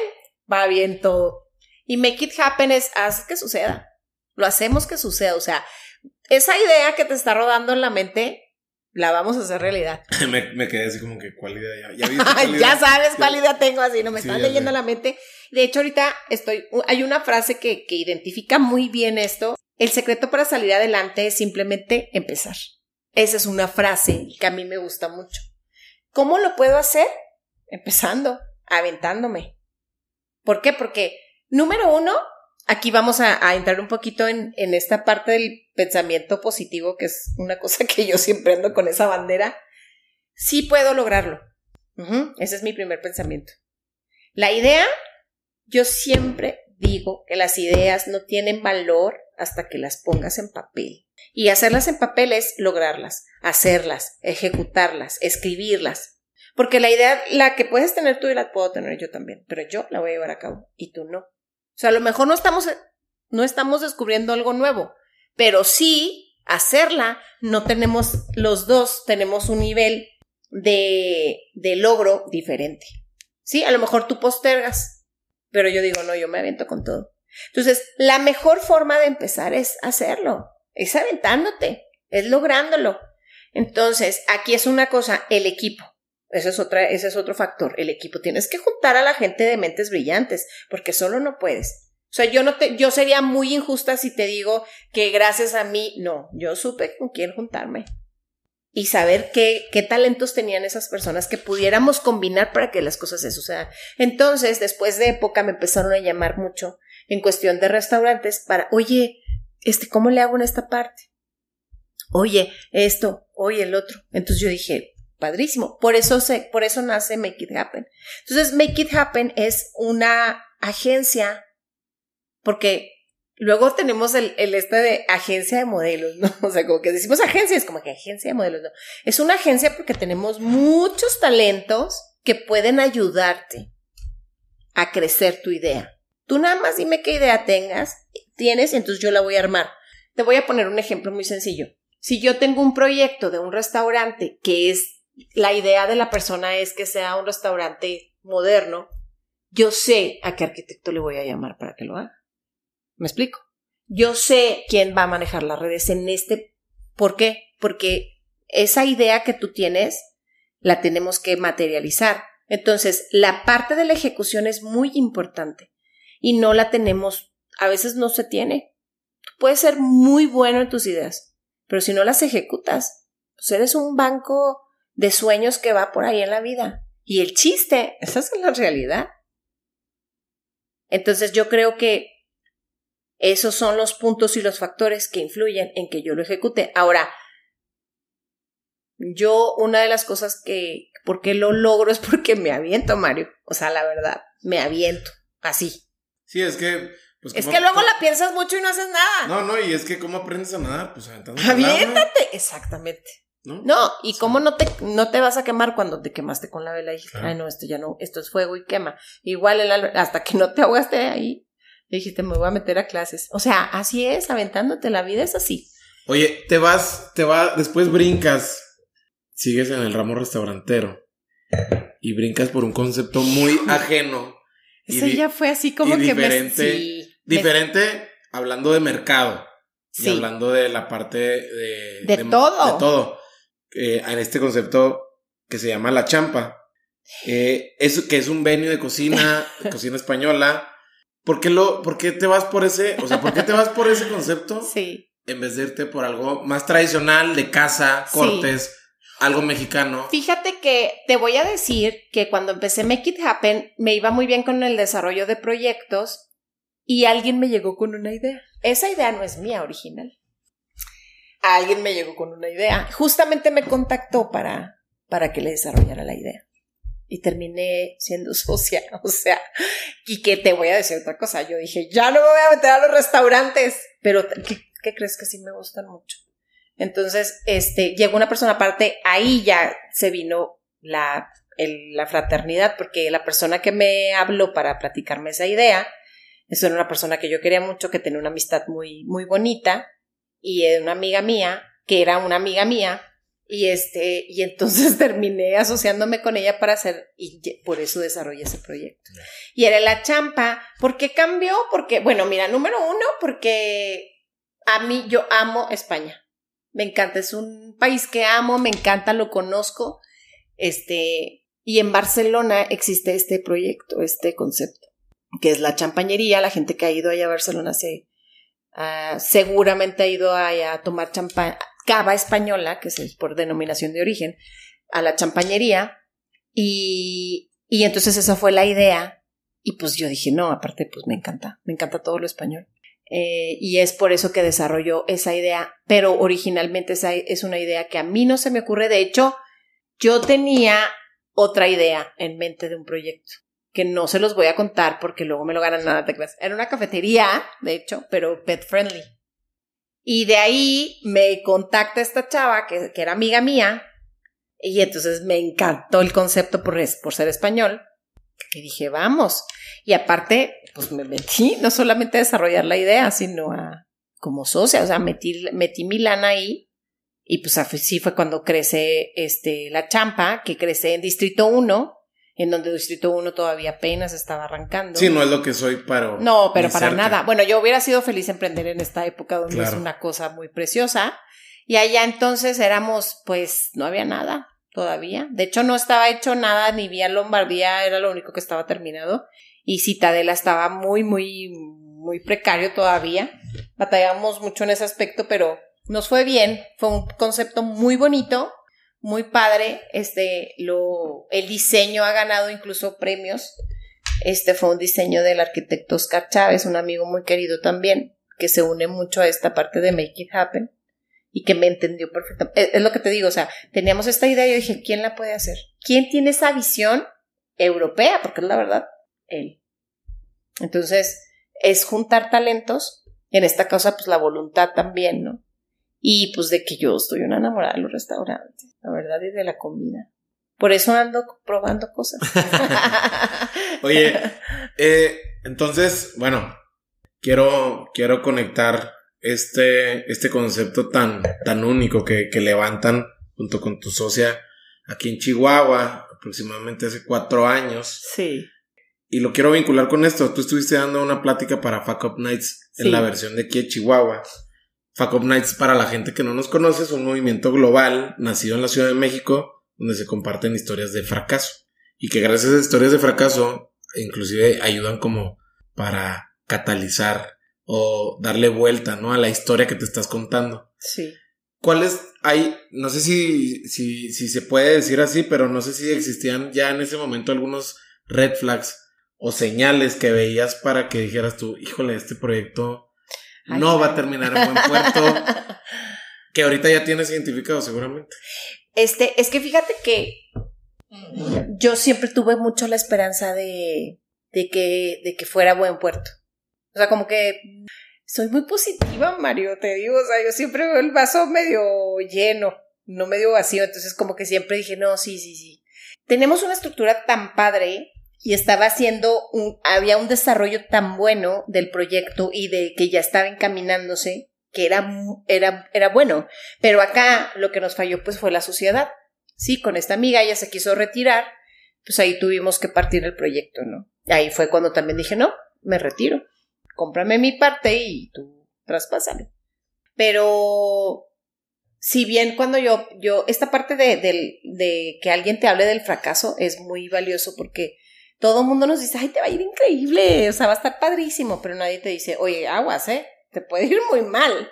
va bien todo. Y make it happen es haz que suceda. Lo hacemos que suceda. O sea, esa idea que te está rodando en la mente, la vamos a hacer realidad. [laughs] me, quedé así como que, ¿cuál idea? Ya, ya, [laughs] sabes cuál idea tengo, así, no me estás leyendo la mente. De hecho, ahorita estoy, hay una frase que, que identifica muy bien esto. El secreto para salir adelante es simplemente empezar. Esa es una frase que a mí me gusta mucho. ¿Cómo lo puedo hacer? Empezando, aventándome. ¿Por qué? Porque, número uno, aquí vamos a, entrar un poquito en, esta parte del pensamiento positivo, que es una cosa [laughs] que yo siempre ando con esa bandera. Sí puedo lograrlo. Ese es mi primer pensamiento. La idea Yo siempre digo que las ideas no tienen valor hasta que las pongas en papel. Y hacerlas en papel es lograrlas, hacerlas, ejecutarlas, escribirlas. Porque la idea, la que puedes tener tú y la puedo tener yo también, pero yo la voy a llevar a cabo y tú no. O sea, a lo mejor no estamos, no estamos descubriendo algo nuevo, pero sí hacerla, no tenemos, los dos tenemos un nivel de, de logro diferente. Sí, a lo mejor tú postergas, pero yo digo, no, yo me aviento con todo. Entonces, la mejor forma de empezar es hacerlo, es aventándote, es lográndolo. Entonces, aquí es una cosa, el equipo. Ese es, otra, ese es otro factor, el equipo. Tienes que juntar a la gente de mentes brillantes, porque solo no puedes. O sea, yo no te, yo sería muy injusta si te digo que gracias a mí, no, yo supe con quién juntarme. Y saber qué, qué talentos tenían esas personas que pudiéramos combinar para que las cosas se sucedan. Entonces, después de época me empezaron a llamar mucho en cuestión de restaurantes para, oye, este, ¿cómo le hago en esta parte? Oye, esto, oye, el otro. Entonces yo dije, padrísimo. Por eso se, por eso nace Make It Happen. Entonces, Make It Happen es una agencia, porque luego tenemos el, el este de agencia de modelos, ¿no? [laughs] O sea, como que decimos agencia, es como que agencia de modelos, ¿no? Es una agencia porque tenemos muchos talentos que pueden ayudarte a crecer tu idea. Tú nada más dime qué idea tengas, tienes y entonces yo la voy a armar. Te voy a poner un ejemplo muy sencillo. Si yo tengo un proyecto de un restaurante que es, la idea de la persona es que sea un restaurante moderno, yo sé a qué arquitecto le voy a llamar para que lo haga. ¿Me explico? Yo sé quién va a manejar las redes en este. ¿Por qué? Porque esa idea que tú tienes la tenemos que materializar. Entonces, la parte de la ejecución es muy importante y no la tenemos, a veces no se tiene. puedes ser muy bueno en tus ideas, pero si no las ejecutas, pues eres un banco de sueños que va por ahí en la vida. Y el chiste, esa es la realidad. Entonces yo creo que esos son los puntos y los factores que influyen en que yo lo ejecute. Ahora, yo una de las cosas que, ¿por qué lo logro? [laughs] Es porque me aviento, Mario. O sea, la verdad, me aviento. Así. Sí, es que. Pues, es que luego la piensas mucho y no haces nada. No, no, y es que ¿cómo aprendes a nadar? Pues aventando. [laughs] Aviéntate, exactamente. ¿No? no y cómo no te, no te vas a quemar cuando te quemaste con la vela y dijiste, ay, no, esto ya no, esto es fuego y quema. Igual el, hasta que no te ahogaste ahí, dijiste, me voy a meter a clases. O sea, así es, aventándote, la vida es así. Oye, te vas, te vas, después brincas, sigues en el ramo restaurantero y brincas por un concepto muy ajeno eso ya fue así como que diferente, diferente hablando de mercado. Y hablando de la parte de... De, todo. De todo. Eh, en este concepto que se llama La Champa. Eh, es, que es un venio de cocina, [laughs] cocina española. ¿Por qué, lo, ¿Por qué te vas por ese, o sea, por qué te vas por ese concepto? [laughs] Sí. En vez de irte por algo más tradicional, de casa, cortes, algo mexicano. Fíjate que te voy a decir que cuando empecé Make It Happen me iba muy bien con el desarrollo de proyectos y alguien me llegó con una idea. Esa idea no es mía original. Alguien me llegó con una idea. Justamente me contactó para, para que le desarrollara la idea. Y terminé siendo [laughs] socia, o sea, y que te voy a decir otra cosa. Yo dije, ya no me voy a meter a los restaurantes, pero ¿qué, crees que sí me gustan mucho? Entonces, este, llegó una persona aparte, ahí ya se vino la, la fraternidad, porque la persona que me habló para platicarme esa idea, eso era una persona que yo quería mucho, que tenía una amistad muy, muy bonita, y una amiga mía, que era una amiga mía, y este, y entonces [laughs] terminé asociándome con ella para hacer, y por eso desarrollé ese proyecto. Y era la champa. ¿Por qué cambió? Porque, bueno, mira, número uno, porque a mí yo amo España. Me encanta, es un país que amo, me encanta, lo conozco. Este, y en Barcelona existe este proyecto, este concepto, que es la champañería. La gente que ha ido allá a Barcelona se, uh, seguramente ha ido a tomar champán, cava española, que es por denominación de origen, a la champañería. Y, y entonces esa fue la idea. Y pues yo dije, no, aparte, pues me encanta, me encanta todo lo español. Eh, y es por eso que desarrolló esa idea, pero originalmente esa es una idea que a mí no se me ocurre. De hecho, yo tenía otra idea en mente de un proyecto que no se los voy a contar porque luego me lo ganan nada de clase. Era una cafetería, de hecho, pero pet friendly. Y de ahí me contacta esta chava que, que era amiga mía y entonces me encantó el concepto por, por ser español. Y dije, vamos. Y aparte, pues me metí no solamente a desarrollar la idea, sino a como socia, o sea, metí, metí mi lana ahí. Y pues así fue cuando crece este, la champa, que crece en Distrito 1, en donde Distrito 1 todavía apenas estaba arrancando. Sí, no es lo que soy para... No, pero para nada. Bueno, yo hubiera sido feliz emprender en esta época donde es una cosa muy preciosa. Y allá entonces éramos, pues, no había nada todavía. De hecho, no estaba hecho nada, ni Vía Lombardía era lo único que estaba terminado. Y Citadela estaba muy, muy, muy precario todavía. Batallamos mucho en ese aspecto, pero nos fue bien. Fue un concepto muy bonito, muy padre. Este, lo, el diseño ha ganado incluso premios. Este fue un diseño del arquitecto Oscar Chávez, un amigo muy querido también, que se une mucho a esta parte de Make It Happen y que me entendió perfectamente. Es, lo que te digo, o sea, teníamos esta idea y yo dije, ¿quién la puede hacer? ¿Quién tiene esa visión europea? Porque es la verdad, él. Entonces, es juntar talentos, en esta cosa, pues la voluntad también, ¿no? Y pues de que yo estoy una enamorada de los restaurantes, la verdad, y de la comida. Por eso ando probando cosas. [laughs] Oye, eh, entonces, bueno, quiero, quiero conectar este, este concepto tan, tan único que, que levantan junto con tu socia aquí en Chihuahua, aproximadamente hace cuatro años. Sí. Y lo quiero vincular con esto. Tú estuviste dando una plática para Fuck Up Nights en la versión de aquí de Chihuahua. Fuck Up Nights, para la gente que no nos conoce, es un movimiento global nacido en la Ciudad de México donde se comparten historias de fracaso. Y que gracias a historias de fracaso, inclusive ayudan como para catalizar o darle vuelta, ¿no? A la historia que te estás contando. Sí. ¿Cuáles hay? No sé si, si, si se puede decir así, pero no sé si existían ya en ese momento algunos red flags o señales que veías para que dijeras tú, híjole, este proyecto no va a terminar en buen puerto. [laughs] que ahorita ya tienes identificado seguramente. Este, es que fíjate que yo siempre tuve mucho la esperanza de, de, que, de que fuera buen puerto. O sea, como que soy muy positiva, Mario, te digo, o sea, yo siempre veo el vaso medio lleno, no medio vacío, entonces como que siempre dije, no, sí, sí, sí. Tenemos una estructura tan padre y estaba haciendo un, había un desarrollo tan bueno del proyecto y de que ya estaba encaminándose que era, era, era bueno. Pero acá lo que nos falló pues fue la sociedad. Sí, con esta amiga ella se quiso retirar, pues ahí tuvimos que partir el proyecto, ¿no? Ahí fue cuando también dije, no, me retiro cómprame mi parte y tú traspásalo. Pero si bien cuando yo, yo, esta parte de, de, que alguien te hable del fracaso es muy valioso porque todo el mundo nos dice, ay, te va a ir increíble, o sea, va a estar padrísimo, pero nadie te dice, oye, aguas, ¿eh? Te puede ir muy mal.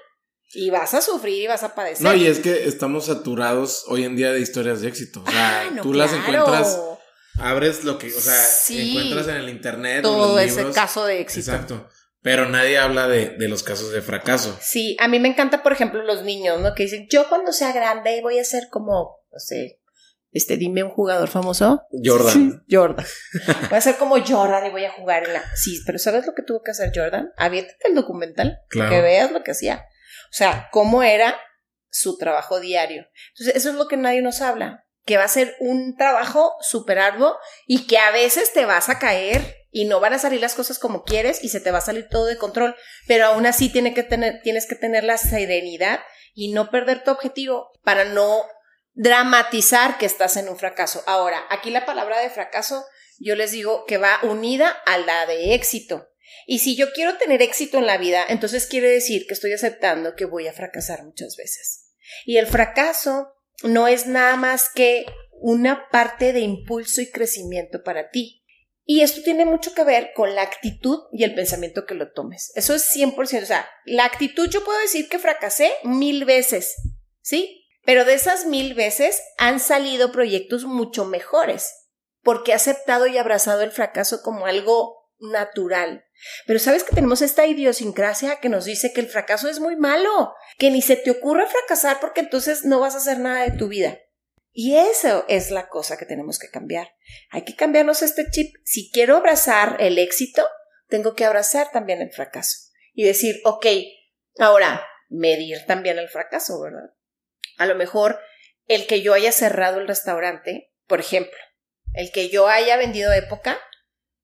Y vas a sufrir y vas a padecer. No, y es que estamos saturados hoy en día de historias de éxito. O sea, tú las encuentras, abres lo que, o sea, encuentras en el internet. Todo ese caso de éxito. Exacto. Pero nadie habla de, los casos de fracaso. Sí, a mí me encanta, por ejemplo, los niños, ¿no? Que dicen, yo cuando sea grande voy a ser como, no sé, este, dime un jugador famoso. Jordan. Jordan. [laughs] Voy a ser como Jordan y voy a jugar en la... Sí, pero ¿sabes lo que tuvo que hacer Jordan? Aviéntate el documental. Claro. Que veas lo que hacía. O sea, cómo era su trabajo diario. Entonces, eso es lo que nadie nos habla. Que va a ser un trabajo súper arduo y que a veces te vas a caer y no van a salir las cosas como quieres y se te va a salir todo de control, pero aún así tiene que tener, tienes que tener la serenidad y no perder tu objetivo para no dramatizar que estás en un fracaso. Ahora, aquí la palabra de fracaso yo les digo que va unida a la de éxito. Y si yo quiero tener éxito en la vida, entonces quiere decir que estoy aceptando que voy a fracasar muchas veces. Y el fracaso no es nada más que una parte de impulso y crecimiento para ti. Y esto tiene mucho que ver con la actitud y el pensamiento que lo tomes. Eso es 100%. O sea, la actitud yo puedo decir que fracasé mil veces, ¿sí? Pero de esas mil veces han salido proyectos mucho mejores, porque he aceptado y abrazado el fracaso como algo natural. Pero sabes que tenemos esta idiosincrasia que nos dice que el fracaso es muy malo, que ni se te ocurra fracasar porque entonces no vas a hacer nada de tu vida. Y eso es la cosa que tenemos que cambiar. Hay que cambiarnos este chip. Si quiero abrazar el éxito, tengo que abrazar también el fracaso. Y decir, ok, ahora, medir también el fracaso, ¿verdad? A lo mejor el que yo haya cerrado el restaurante, por ejemplo, el que yo haya vendido época,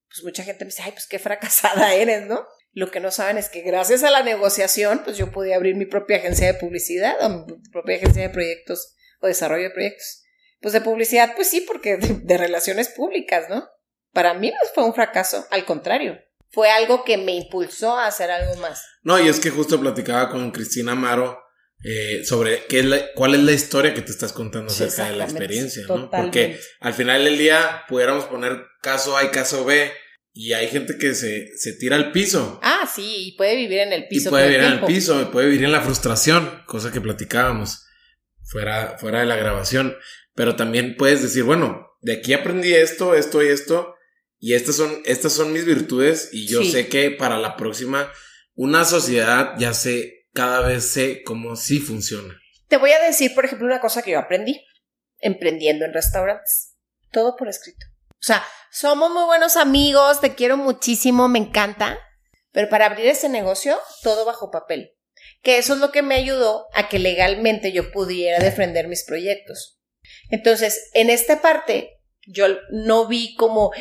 pues mucha gente me dice, ay, pues qué fracasada [laughs] eres, ¿no? Lo que no saben es que gracias a la negociación, pues yo pude abrir mi propia agencia de publicidad o mi propia agencia de proyectos o desarrollo de proyectos. Pues de publicidad, pues sí, porque de, relaciones públicas, ¿no? Para mí no fue un fracaso, al contrario, fue algo que me impulsó a hacer algo más. No, y es que justo platicaba con Cristina Amaro eh, sobre qué es la, cuál es la historia que te estás contando acerca de la experiencia, ¿no? Porque al final del día pudiéramos poner caso A y caso B y hay gente que se, se tira al piso. Ah, sí, y puede vivir en el piso. Y puede vivir en el piso, puede vivir en la frustración, cosa que platicábamos fuera, fuera de la grabación. Pero también puedes decir, bueno, de aquí aprendí esto, esto y esto, y estas son, estas son mis virtudes, y yo sé que para la próxima, una sociedad ya sé, cada vez sé cómo sí funciona. Te voy a decir, por ejemplo, una cosa que yo aprendí emprendiendo en restaurantes. Todo por escrito. O sea, somos muy buenos amigos, te quiero muchísimo, me encanta, pero para abrir ese negocio, todo bajo papel. Que eso es lo que me ayudó a que legalmente yo pudiera defender mis proyectos. Entonces, en esta parte, yo no vi como,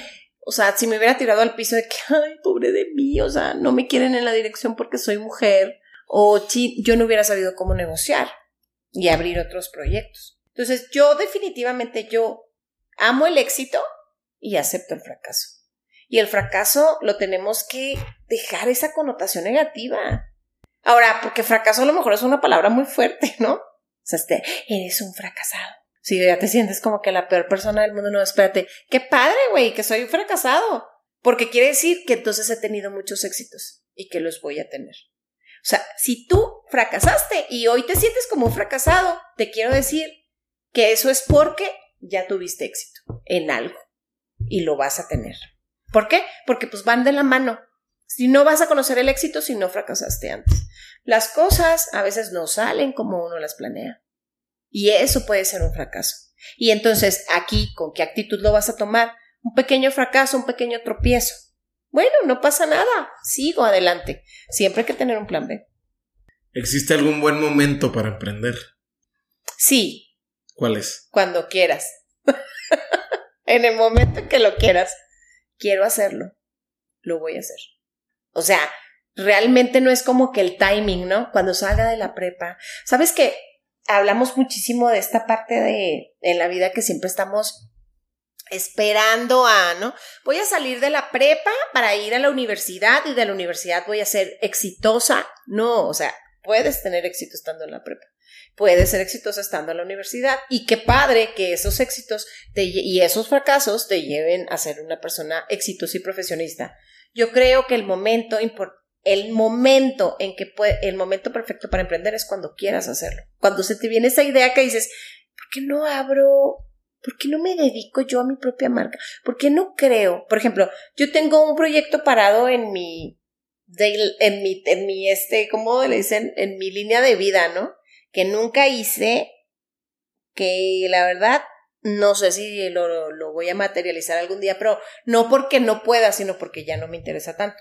o sea, si me hubiera tirado al piso de que, ay, pobre de mí, o sea, no me quieren en la dirección porque soy mujer, o si yo no hubiera sabido cómo negociar y abrir otros proyectos. Entonces, yo definitivamente, yo amo el éxito, y acepto el fracaso. Y el fracaso lo tenemos que dejar esa connotación negativa. Ahora, porque fracaso a lo mejor es una palabra muy fuerte, ¿no? O sea, este, eres un fracasado. Si ya te sientes como que la peor persona del mundo, no, espérate, qué padre, güey, que soy un fracasado. Porque quiere decir que entonces he tenido muchos éxitos y que los voy a tener. O sea, si tú fracasaste y hoy te sientes como un fracasado, te quiero decir que eso es porque ya tuviste éxito en algo y lo vas a tener. ¿Por qué? Porque pues van de la mano. Si no vas a conocer el éxito si no fracasaste antes. Las cosas a veces no salen como uno las planea. Y eso puede ser un fracaso. Y entonces aquí, ¿con qué actitud lo vas a tomar? Un pequeño fracaso, un pequeño tropiezo. Bueno, no pasa nada. Sigo adelante. Siempre hay que tener un plan B. ¿Existe algún buen momento para emprender? Sí. ¿Cuál es? Cuando quieras [laughs] en el momento que lo quieras, quiero hacerlo, lo voy a hacer. O sea, realmente no es como que el timing, ¿no? Cuando salga de la prepa. ¿Sabes qué? Hablamos muchísimo de esta parte de en la vida que siempre estamos esperando a, ¿no? Voy a salir de la prepa para ir a la universidad y de la universidad voy a ser exitosa. No, o sea, puedes tener éxito estando en la prepa puede ser exitosa estando en la universidad y qué padre que esos éxitos y esos fracasos te lleven a ser una persona exitosa y profesionista. Yo creo que el momento el momento en que puede, el momento perfecto para emprender es cuando quieras hacerlo. Cuando se te viene esa idea que dices, ¿por qué no abro? ¿Por qué no me dedico yo a mi propia marca? ¿Por qué no creo? Por ejemplo, yo tengo un proyecto parado en mi, en mi, en mi, este, ¿cómo le dicen? En mi línea de vida, ¿no? que nunca hice, que la verdad no sé si lo, lo, voy a materializar algún día, pero no porque no pueda, sino porque ya no me interesa tanto.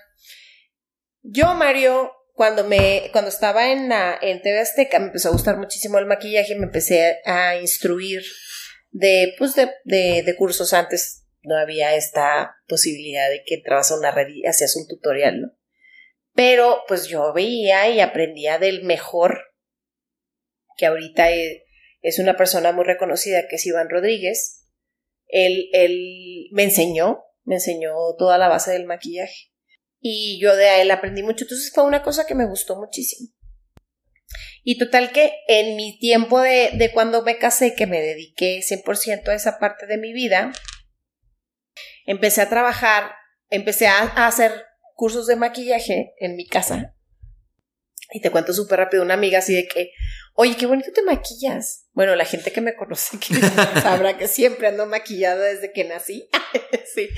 Yo, Mario, cuando me, cuando estaba en la, en TV Azteca, me empezó a gustar muchísimo el maquillaje, me empecé a instruir de, pues de, de, de cursos antes, no había esta posibilidad de que entrabas a una red y hacías un tutorial, ¿no? Pero pues yo veía y aprendía del mejor que ahorita e, es una persona muy reconocida, que es Iván Rodríguez, él, él me enseñó, me enseñó toda la base del maquillaje. Y yo de él aprendí mucho, entonces fue una cosa que me gustó muchísimo. Y total que en mi tiempo de, de cuando me casé, que me dediqué 100% a esa parte de mi vida, empecé a trabajar, empecé a hacer cursos de maquillaje en mi casa. Y te cuento súper rápido, una amiga así de que, Oye, qué bonito te maquillas. Bueno, la gente que me conoce [laughs] sabrá que siempre ando maquillada desde que nací. [laughs] sí.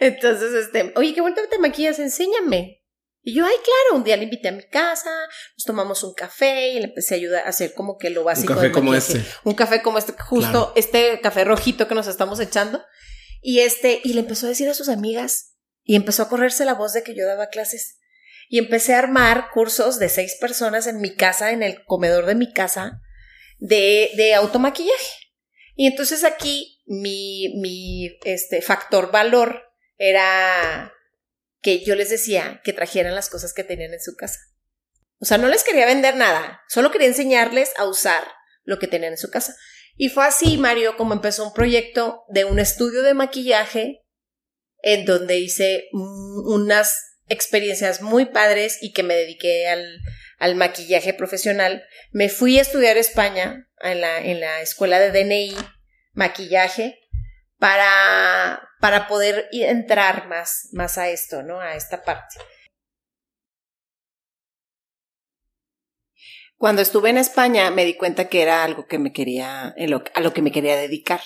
Entonces, este, oye, qué bonito te maquillas, enséñame. Y yo, ay, claro, un día le invité a mi casa, nos tomamos un café y le empecé a ayudar a hacer como que lo básico. Un café como este. Un café como este, justo este café rojito que nos estamos echando. Y este, y le empezó a decir a sus amigas, y empezó a correrse la voz de que yo daba clases. Y empecé a armar cursos de seis personas en mi casa, en el comedor de mi casa, de, de automaquillaje. Y entonces aquí mi, mi este, factor valor era que yo les decía que trajeran las cosas que tenían en su casa. O sea, no les quería vender nada, solo quería enseñarles a usar lo que tenían en su casa. Y fue así, Mario, como empezó un proyecto de un estudio de maquillaje en donde hice unas experiencias muy padres y que me dediqué al, al maquillaje profesional. Me fui a estudiar España en la, en la escuela de DNI, maquillaje, para, para poder entrar más, más a esto, ¿no? A esta parte. Cuando estuve en España me di cuenta que era algo que me quería, a lo que me quería dedicar.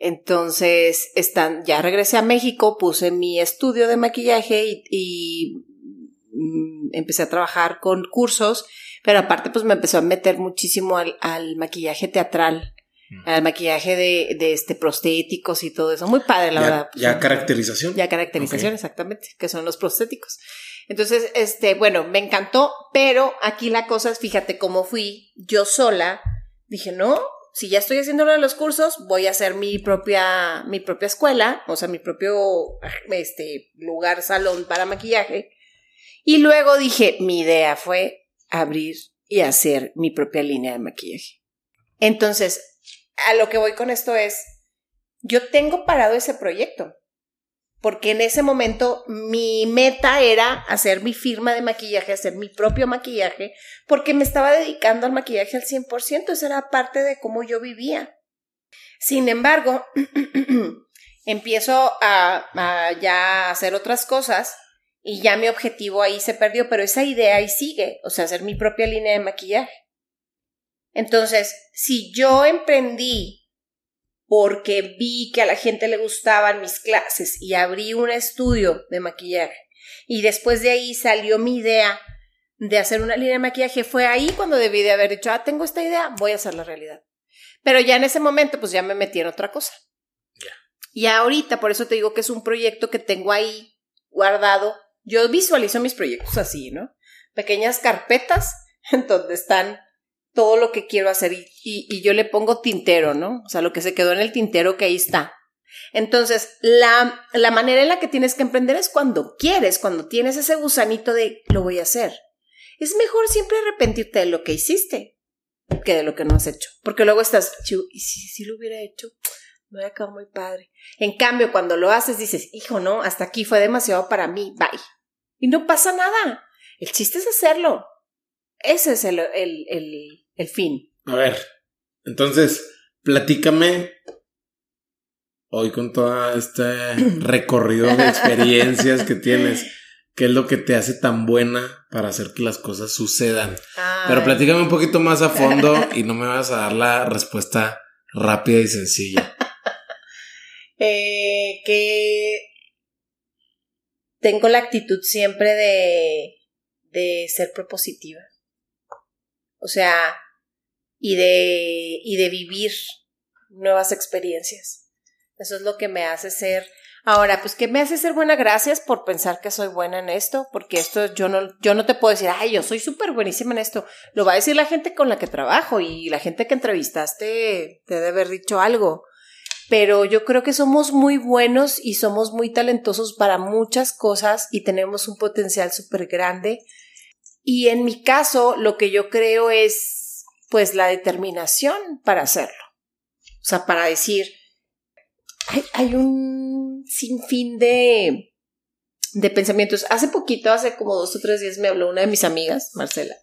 Entonces, están, ya regresé a México, puse mi estudio de maquillaje y, mm, empecé a trabajar con cursos, pero aparte pues me empezó a meter muchísimo al, al maquillaje teatral al maquillaje de, de, este prostéticos y todo eso. Muy padre, la verdad. Ya caracterización. Ya caracterización, exactamente, que son los prostéticos. Entonces, este, bueno, me encantó, pero aquí la cosa es, fíjate cómo fui yo sola. Dije, no, si ya estoy haciendo uno de los cursos, voy a hacer mi propia, mi propia escuela, o sea, mi propio, este, lugar, salón para maquillaje. Y luego dije, mi idea fue abrir y hacer mi propia línea de maquillaje. Entonces, a lo que voy con esto es, yo tengo parado ese proyecto, porque en ese momento mi meta era hacer mi firma de maquillaje, hacer mi propio maquillaje, porque me estaba dedicando al maquillaje al 100%, esa era parte de cómo yo vivía. Sin embargo, [clears throat] empiezo a, a ya hacer otras cosas y ya mi objetivo ahí se perdió, pero esa idea ahí sigue, o sea, hacer mi propia línea de maquillaje. Entonces, si yo emprendí porque vi que a la gente le gustaban mis clases y abrí un estudio de maquillaje y después de ahí salió mi idea de hacer una línea de maquillaje, fue ahí cuando debí de haber dicho, ah, tengo esta idea, voy a hacer la realidad. Pero ya en ese momento, pues ya me metí en otra cosa. Y ahorita, por eso te digo que es un proyecto que tengo ahí guardado. Yo visualizo mis proyectos así, ¿no? Pequeñas carpetas [laughs] en donde están todo lo que quiero hacer y, yo le pongo tintero, ¿no? O sea, lo que se quedó en el tintero que ahí está. Entonces, la, la manera en la que tienes que emprender es cuando quieres, cuando tienes ese gusanito de lo voy a hacer. Es mejor siempre arrepentirte de lo que hiciste que de lo que no has hecho. Porque luego estás, y si, lo hubiera hecho, me hubiera quedado muy padre. En cambio, cuando lo haces, dices, hijo, no, hasta aquí fue demasiado para mí, bye. Y no pasa nada. El chiste es hacerlo. Ese es el, el, el fin. A ver, entonces, platícame hoy con todo este [clears throat] recorrido de experiencias que tienes, [laughs] ¿qué es lo que te hace tan buena para hacer que las cosas sucedan? Pero platícame un poquito más a fondo [laughs] y no me vas a dar la respuesta rápida y sencilla. [laughs] eh, que tengo la actitud siempre de, de ser propositiva. O sea, y de, y de vivir nuevas experiencias. Eso es lo que me hace ser. Ahora, pues que me hace ser buena, gracias por pensar que soy buena en esto, porque esto yo no, yo no te puedo decir, ay, yo soy súper buenísima en esto. Lo va a decir la gente con la que trabajo y la gente que entrevistaste te debe haber dicho algo. Pero yo creo que somos muy buenos y somos muy talentosos para muchas cosas y tenemos un potencial súper grande. Y en mi caso, lo que yo creo es pues la determinación para hacerlo. O sea, para decir, hay, un sinfín de, de pensamientos. Hace poquito, hace como dos o tres días, me habló una de mis amigas, Marcela.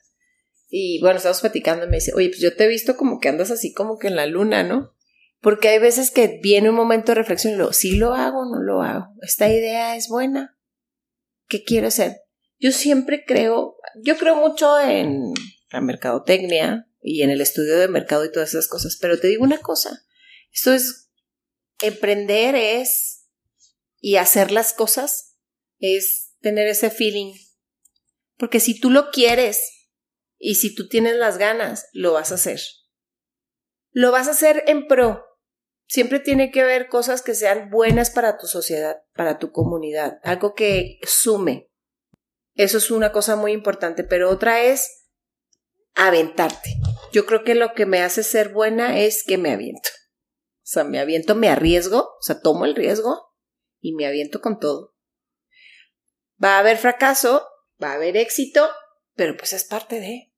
Y bueno, estamos platicando y me dice, oye, pues yo te he visto como que andas así como que en la luna, ¿no? Porque hay veces que viene un momento de reflexión y lo, sí lo hago o no lo hago. Esta idea es buena. ¿Qué quiero hacer? Yo siempre creo, yo creo mucho en la mercadotecnia, y en el estudio de mercado y todas esas cosas. Pero te digo una cosa, esto es, emprender es, y hacer las cosas, es tener ese feeling Porque si tú lo quieres y si tú tienes las ganas, lo vas a hacer. Lo vas a hacer en pro. Siempre tiene que haber cosas que sean buenas para tu sociedad, para tu comunidad, algo que sume. Eso es una cosa muy importante, pero otra es aventarte. Yo creo que lo que me hace ser buena es que me aviento. O sea, me aviento, me arriesgo, o sea, tomo el riesgo y me aviento con todo. Va a haber fracaso, va a haber éxito, pero pues es parte de.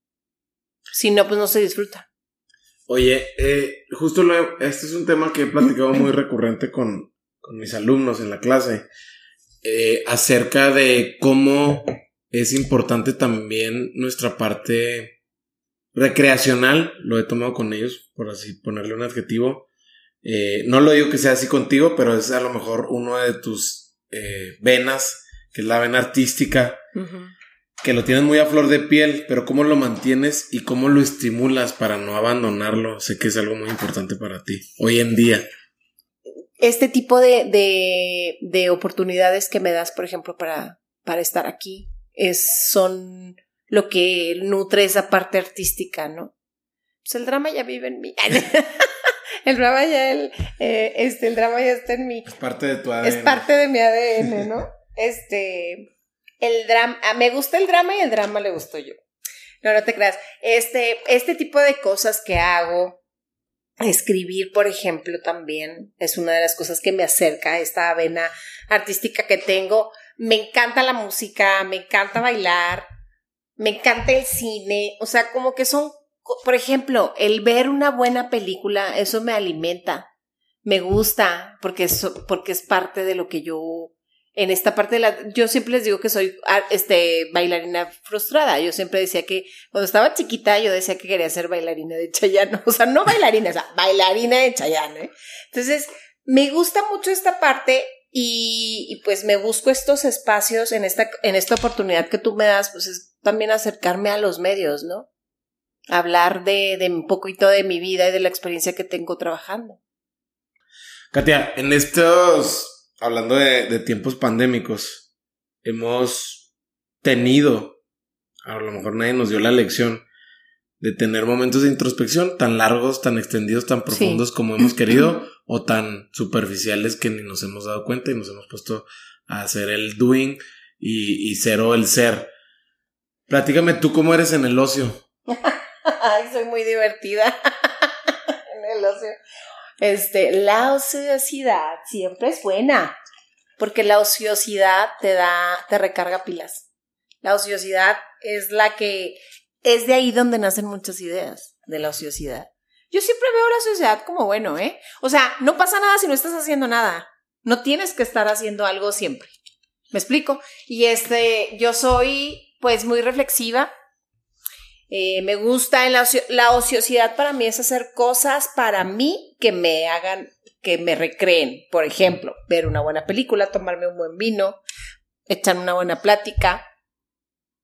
Si no, pues no se disfruta. Oye, eh, justo lo, este es un tema que he platicado muy [clears throat] recurrente con, con mis alumnos en la clase, eh, acerca de cómo es importante también nuestra parte recreacional, lo he tomado con ellos, por así ponerle un adjetivo. Eh, no lo digo que sea así contigo, pero es a lo mejor uno de tus venas, que es la vena artística, que lo tienes muy a flor de piel, pero cómo lo mantienes y cómo lo estimulas para no abandonarlo, sé que es algo muy importante para ti hoy en día. Este tipo de, de, de oportunidades que me das, por ejemplo, para, para estar aquí, es, son lo que nutre esa parte artística, ¿no? Pues el drama ya vive en mí. [laughs] el drama ya, el, eh, este, el drama ya está en mí. Es parte de tu ADN. Es parte de mi ADN, [laughs] ¿no? este, el drama, ah, me gusta el drama y el drama le gustó yo. No, no te creas. Este, este tipo de cosas que hago, escribir, por ejemplo, también es una de las cosas que me acerca a esta vena artística que tengo. Me encanta la música, me encanta bailar, me encanta el cine, o sea, como que son, por ejemplo, el ver una buena película, eso me alimenta, me gusta, porque es, porque es parte de lo que yo en esta parte de la, yo siempre les digo que soy ah, este bailarina frustrada. Yo siempre decía que cuando estaba chiquita yo decía que quería ser bailarina de Chayanne, [laughs] o sea, no bailarina, o sea, bailarina de Chayanne. ¿eh? Entonces, me gusta mucho esta parte y, pues me busco estos espacios en esta en esta oportunidad que tú me das, pues es también acercarme a los medios, ¿no? Hablar de, de un poquito de mi vida y de la experiencia que tengo trabajando. Katia, en estos hablando de, tiempos pandémicos, hemos tenido, a lo mejor nadie nos dio la lección, de tener momentos de introspección tan largos, tan extendidos, tan profundos como hemos querido, o tan superficiales que ni nos hemos dado cuenta y nos hemos puesto a hacer el doing y, y cero el ser. Platícame tú cómo eres en el ocio. [laughs] Ay, soy muy divertida [laughs] en el ocio. Este, la ociosidad siempre es buena, porque la ociosidad te da, te recarga pilas. La ociosidad es la que, es de ahí donde nacen muchas ideas, de la ociosidad. Yo siempre veo la sociedad como bueno, ¿eh? O sea, no pasa nada si no estás haciendo nada. No tienes que estar haciendo algo siempre. ¿Me explico? Y este, yo soy pues muy reflexiva, eh, me gusta en la, ociosidad para mí es hacer cosas para mí que me hagan, que me recreen. Por ejemplo, ver una buena película, tomarme un buen vino, echar una buena plática.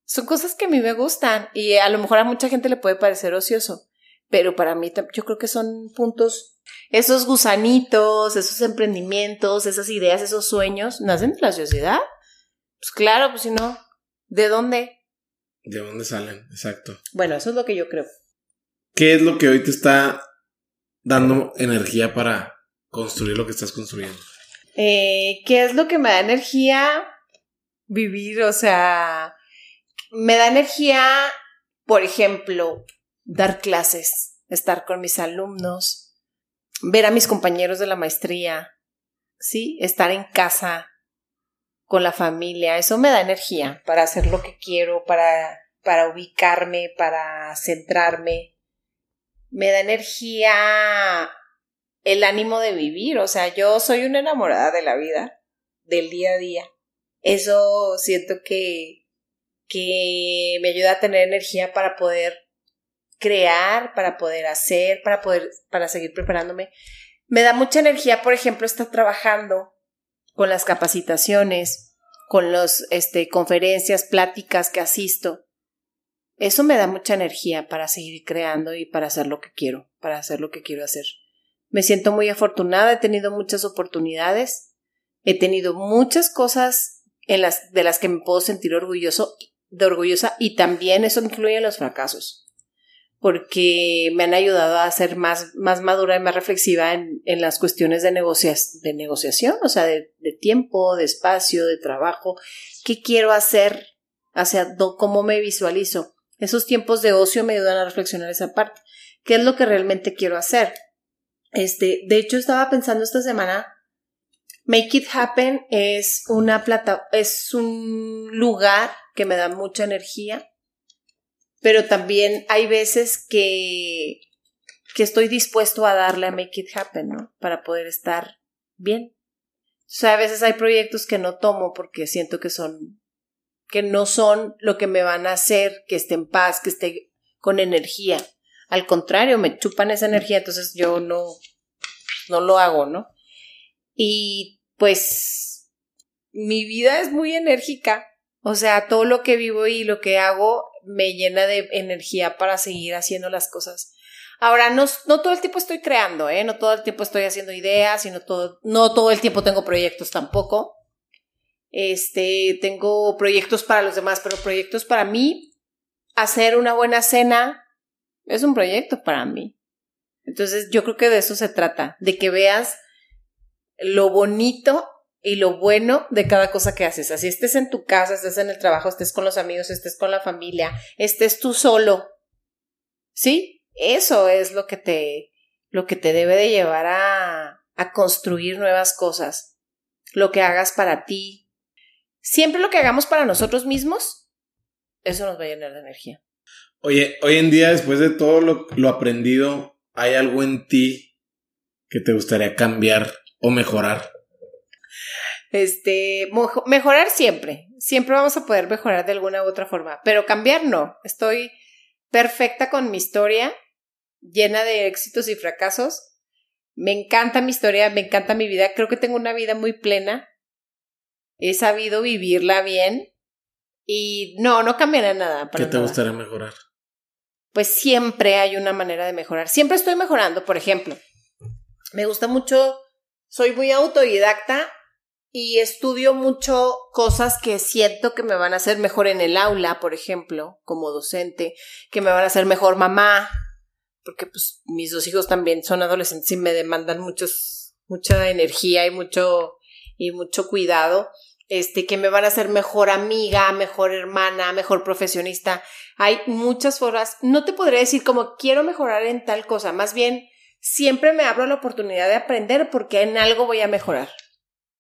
Son cosas que a mí me gustan y a lo mejor a mucha gente le puede parecer ocioso, pero para mí yo creo que son puntos, esos gusanitos, esos emprendimientos, esas ideas, esos sueños, nacen de la ociosidad. Pues claro, pues si no, ¿de dónde? ¿De dónde salen? Exacto. Bueno, eso es lo que yo creo. ¿Qué es lo que hoy te está dando energía para construir lo que estás construyendo? Eh, ¿Qué es lo que me da energía? Vivir, o sea, me da energía, por ejemplo, dar clases, estar con mis alumnos, ver a mis compañeros de la maestría, ¿sí? Estar en casa, con la familia, eso me da energía para hacer lo que quiero, para, para ubicarme, para centrarme. Me da energía el ánimo de vivir, o sea, yo soy una enamorada de la vida, del día a día. Eso siento que, que me ayuda a tener energía para poder crear, para poder hacer, para poder, para seguir preparándome. Me da mucha energía, por ejemplo, estar trabajando con las capacitaciones, con las este, conferencias, pláticas que asisto. Eso me da mucha energía para seguir creando y para hacer lo que quiero, para hacer lo que quiero hacer. Me siento muy afortunada, he tenido muchas oportunidades, he tenido muchas cosas en las, de las que me puedo sentir orgulloso, de orgullosa y también eso incluye los fracasos porque me han ayudado a ser más, más madura y más reflexiva en, en las cuestiones de, de negociación, o sea, de, de, tiempo, de espacio, de trabajo, qué quiero hacer, hacia cómo me visualizo. Esos tiempos de ocio me ayudan a reflexionar esa parte. ¿Qué es lo que realmente quiero hacer? Este, de hecho, estaba pensando esta semana, Make It Happen es una plata, es un lugar que me da mucha energía pero también hay veces que, que estoy dispuesto a darle a make it happen, ¿no? Para poder estar bien. O sea, a veces hay proyectos que no tomo porque siento que son, que no son lo que me van a hacer que esté en paz, que esté con energía. Al contrario, me chupan esa energía, entonces yo no, no lo hago, ¿no? Y pues mi vida es muy enérgica. O sea, todo lo que vivo y lo que hago me llena de energía para seguir haciendo las cosas. Ahora, no, no todo el tiempo estoy creando, ¿eh? No todo el tiempo estoy haciendo ideas y no todo, no todo el tiempo tengo proyectos tampoco. Este, tengo proyectos para los demás, pero proyectos para mí. Hacer una buena cena es un proyecto para mí. Entonces, yo creo que de eso se trata, de que veas lo bonito y lo bueno de cada cosa que haces. Así estés en tu casa, estés en el trabajo, estés con los amigos, estés con la familia, estés tú solo. ¿Sí? Eso es lo que te, lo que te debe de llevar a, a construir nuevas cosas. Lo que hagas para ti. Siempre lo que hagamos para nosotros mismos, eso nos va a llenar de energía. Oye, hoy en día, después de todo lo, lo aprendido, ¿hay algo en ti que te gustaría cambiar o mejorar? Este, mejorar siempre, siempre vamos a poder mejorar de alguna u otra forma, pero cambiar no. Estoy perfecta con mi historia, llena de éxitos y fracasos. Me encanta mi historia, me encanta mi vida, creo que tengo una vida muy plena. He sabido vivirla bien y no, no cambiará nada. ¿Qué te gustaría mejorar? Pues siempre hay una manera de mejorar. Siempre estoy mejorando, por ejemplo. Me gusta mucho, soy muy autodidacta y estudio mucho cosas que siento que me van a hacer mejor en el aula, por ejemplo, como docente, que me van a hacer mejor mamá, porque pues mis dos hijos también son adolescentes y me demandan muchos, mucha energía y mucho, y mucho cuidado, este, que me van a hacer mejor amiga, mejor hermana, mejor profesionista. Hay muchas formas, no te podría decir como quiero mejorar en tal cosa, más bien siempre me abro la oportunidad de aprender porque en algo voy a mejorar.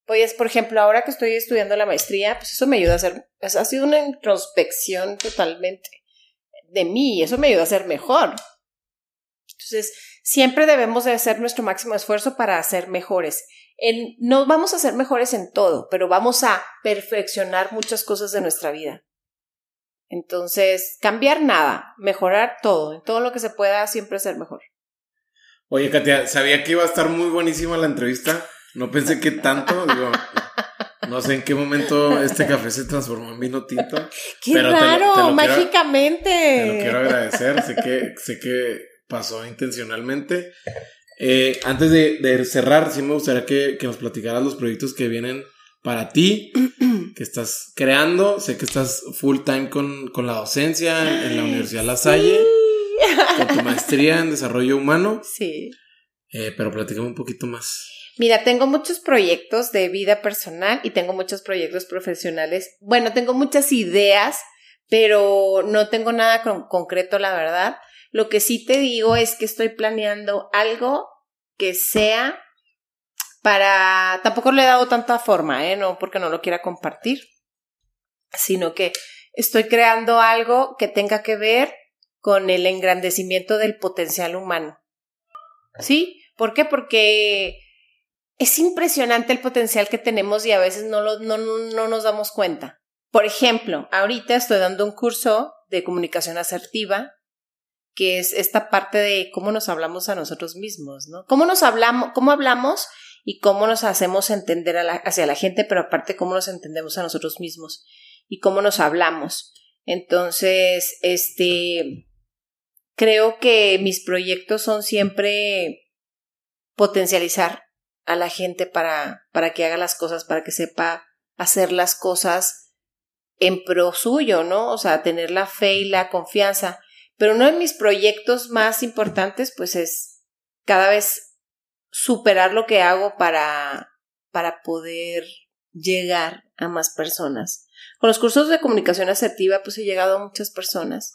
Pues, por ejemplo, ahora que estoy estudiando la maestría, pues eso me ayuda a hacer, ha sido una introspección totalmente de mí y eso me ayuda a ser mejor. Entonces, siempre debemos de hacer nuestro máximo esfuerzo para ser mejores. En, no vamos a ser mejores en todo, pero vamos a perfeccionar muchas cosas de nuestra vida. Entonces, cambiar nada, mejorar todo, en todo lo que se pueda, siempre ser mejor. Oye, Katia, sabía que iba a estar muy buenísima la entrevista. No pensé que tanto, digo, no sé en qué momento este café se transformó en vino tinto. ¡Qué raro! mágicamente. te lo quiero agradecer, sé que, sé que pasó intencionalmente. Eh, antes de, cerrar, sí me gustaría que, nos platicaras los proyectos que vienen para ti, [clears throat] que estás creando. Sé que estás full time con, la docencia en la Universidad La Salle, con tu maestría en desarrollo humano. Sí. Eh, pero platícame un poquito más. Mira, tengo muchos proyectos de vida personal y tengo muchos proyectos profesionales. Bueno, tengo muchas ideas, pero no tengo nada concreto, la verdad. Lo que sí te digo es que estoy planeando algo que sea para... Tampoco le he dado tanta forma, ¿eh? No porque no lo quiera compartir, sino que estoy creando algo que tenga que ver con el engrandecimiento del potencial humano. ¿Sí? ¿Por qué? Porque es impresionante el potencial que tenemos y a veces no, no, no nos damos cuenta. Por ejemplo, ahorita estoy dando un curso de comunicación asertiva, que es esta parte de cómo nos hablamos a nosotros mismos, ¿no? Cómo nos hablamos, cómo hablamos y cómo nos hacemos entender hacia la gente, pero aparte cómo nos entendemos a nosotros mismos y cómo nos hablamos. Entonces, este, creo que mis proyectos son siempre potencializar a la gente para, para que haga las cosas, para que sepa hacer las cosas en pro suyo, ¿no? O sea, tener la fe y la confianza. Pero uno de mis proyectos más importantes, pues es cada vez superar lo que hago para, para poder llegar a más personas. Con los cursos de comunicación asertiva, pues he llegado a muchas personas.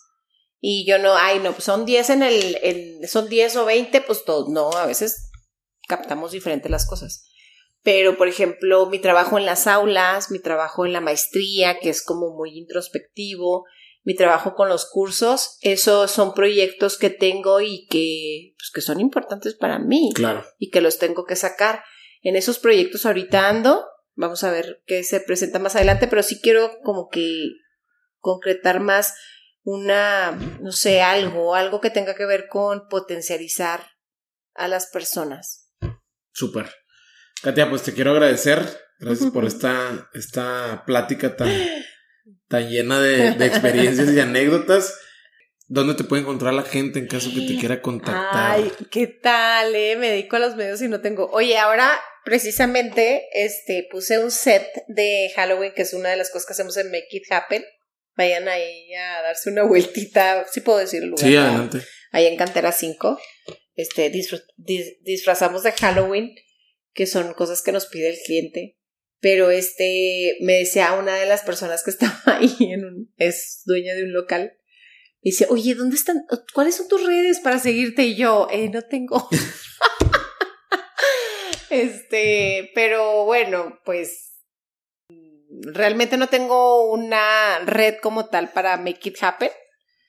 Y yo no, ay, no, pues son 10 en el, son 10 o 20, pues todos, no, a veces captamos diferente las cosas. Pero, por ejemplo, mi trabajo en las aulas, mi trabajo en la maestría, que es como muy introspectivo, mi trabajo con los cursos, esos son proyectos que tengo y que, pues, que son importantes para mí. Claro. Y que los tengo que sacar. En esos proyectos ahorita ando, vamos a ver qué se presenta más adelante, pero sí quiero como que concretar más una, no sé, algo, algo que tenga que ver con potencializar a las personas. Súper. Katia, pues te quiero agradecer. Gracias por esta, esta plática tan, [laughs] tan llena de, de experiencias y anécdotas. ¿Dónde te puede encontrar la gente en caso que te quiera contactar? Ay, ¿qué tal, eh? Me dedico a los medios y no tengo. Oye, ahora precisamente este puse un set de Halloween, que es una de las cosas que hacemos en Make It Happen. Vayan ahí a darse una vueltita, si puedo decir el lugar. Sí, adelante. Ahí en Cantera 5. Este, disfrazamos de Halloween, que son cosas que nos pide el cliente. Pero este, me decía una de las personas que [laughs] estaba ahí, en un, es dueña de un local, dice, oye, ¿dónde están? ¿Cuáles son tus redes para seguirte? Y yo, eh, no tengo. [laughs] este, pero bueno, pues realmente no tengo una red como tal para make it happen.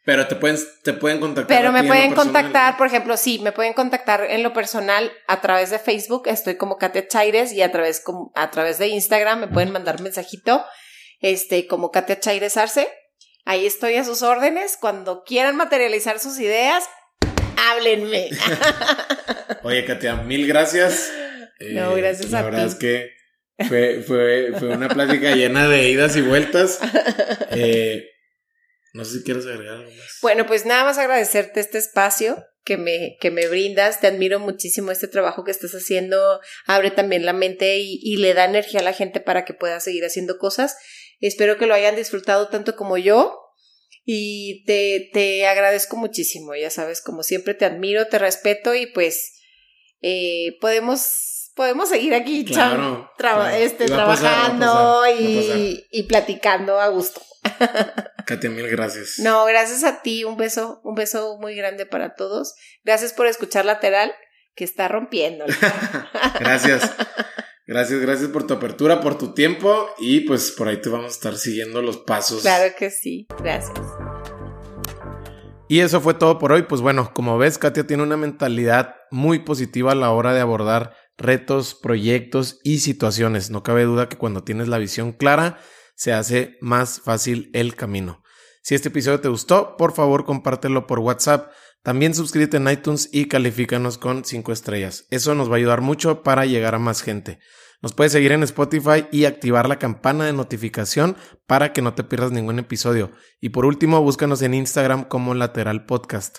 Pero te pueden, te pueden contactar. Pero me pueden contactar, por ejemplo, sí, me pueden contactar en lo personal a través de Facebook, estoy como Katia Chaires, y a través, a través de Instagram me pueden mandar mensajito, este, como Katia Chaires Arce. Ahí estoy a sus órdenes. Cuando quieran materializar sus ideas, háblenme. [laughs] Oye, Katia, mil gracias. [laughs] No, gracias a ti. La verdad es que fue, fue, fue una plática llena de idas y vueltas. [laughs] Eh, no sé si quieres agregar algo más. Bueno, pues nada más agradecerte este espacio que me, que me brindas. Te admiro muchísimo este trabajo que estás haciendo. Abre también la mente y, y le da energía a la gente para que pueda seguir haciendo cosas. Espero que lo hayan disfrutado tanto como yo. Y te, te agradezco muchísimo. Ya sabes, como siempre te admiro, te respeto y pues eh, podemos podemos seguir aquí claro, este, trabajando y, y, platicando a gusto. [laughs] Katia, mil gracias. No, gracias a ti, un beso, un beso muy grande para todos. Gracias por escuchar lateral, que está rompiendo. [laughs] [laughs] gracias. Gracias, gracias por tu apertura, por tu tiempo y pues por ahí te vamos a estar siguiendo los pasos. Claro que sí, gracias. Y eso fue todo por hoy. Pues bueno, como ves, Katia tiene una mentalidad muy positiva a la hora de abordar retos, proyectos y situaciones. No cabe duda que cuando tienes la visión clara, se hace más fácil el camino. Si este episodio te gustó, por favor compártelo por WhatsApp. También suscríbete en iTunes y califícanos con 5 estrellas. Eso nos va a ayudar mucho para llegar a más gente. Nos puedes seguir en Spotify y activar la campana de notificación para que no te pierdas ningún episodio. Y por último, búscanos en Instagram como Lateral Podcast.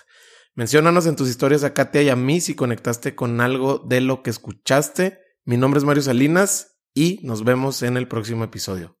Menciónanos en tus historias a Katia y a mí si conectaste con algo de lo que escuchaste. Mi nombre es Mario Salinas y nos vemos en el próximo episodio.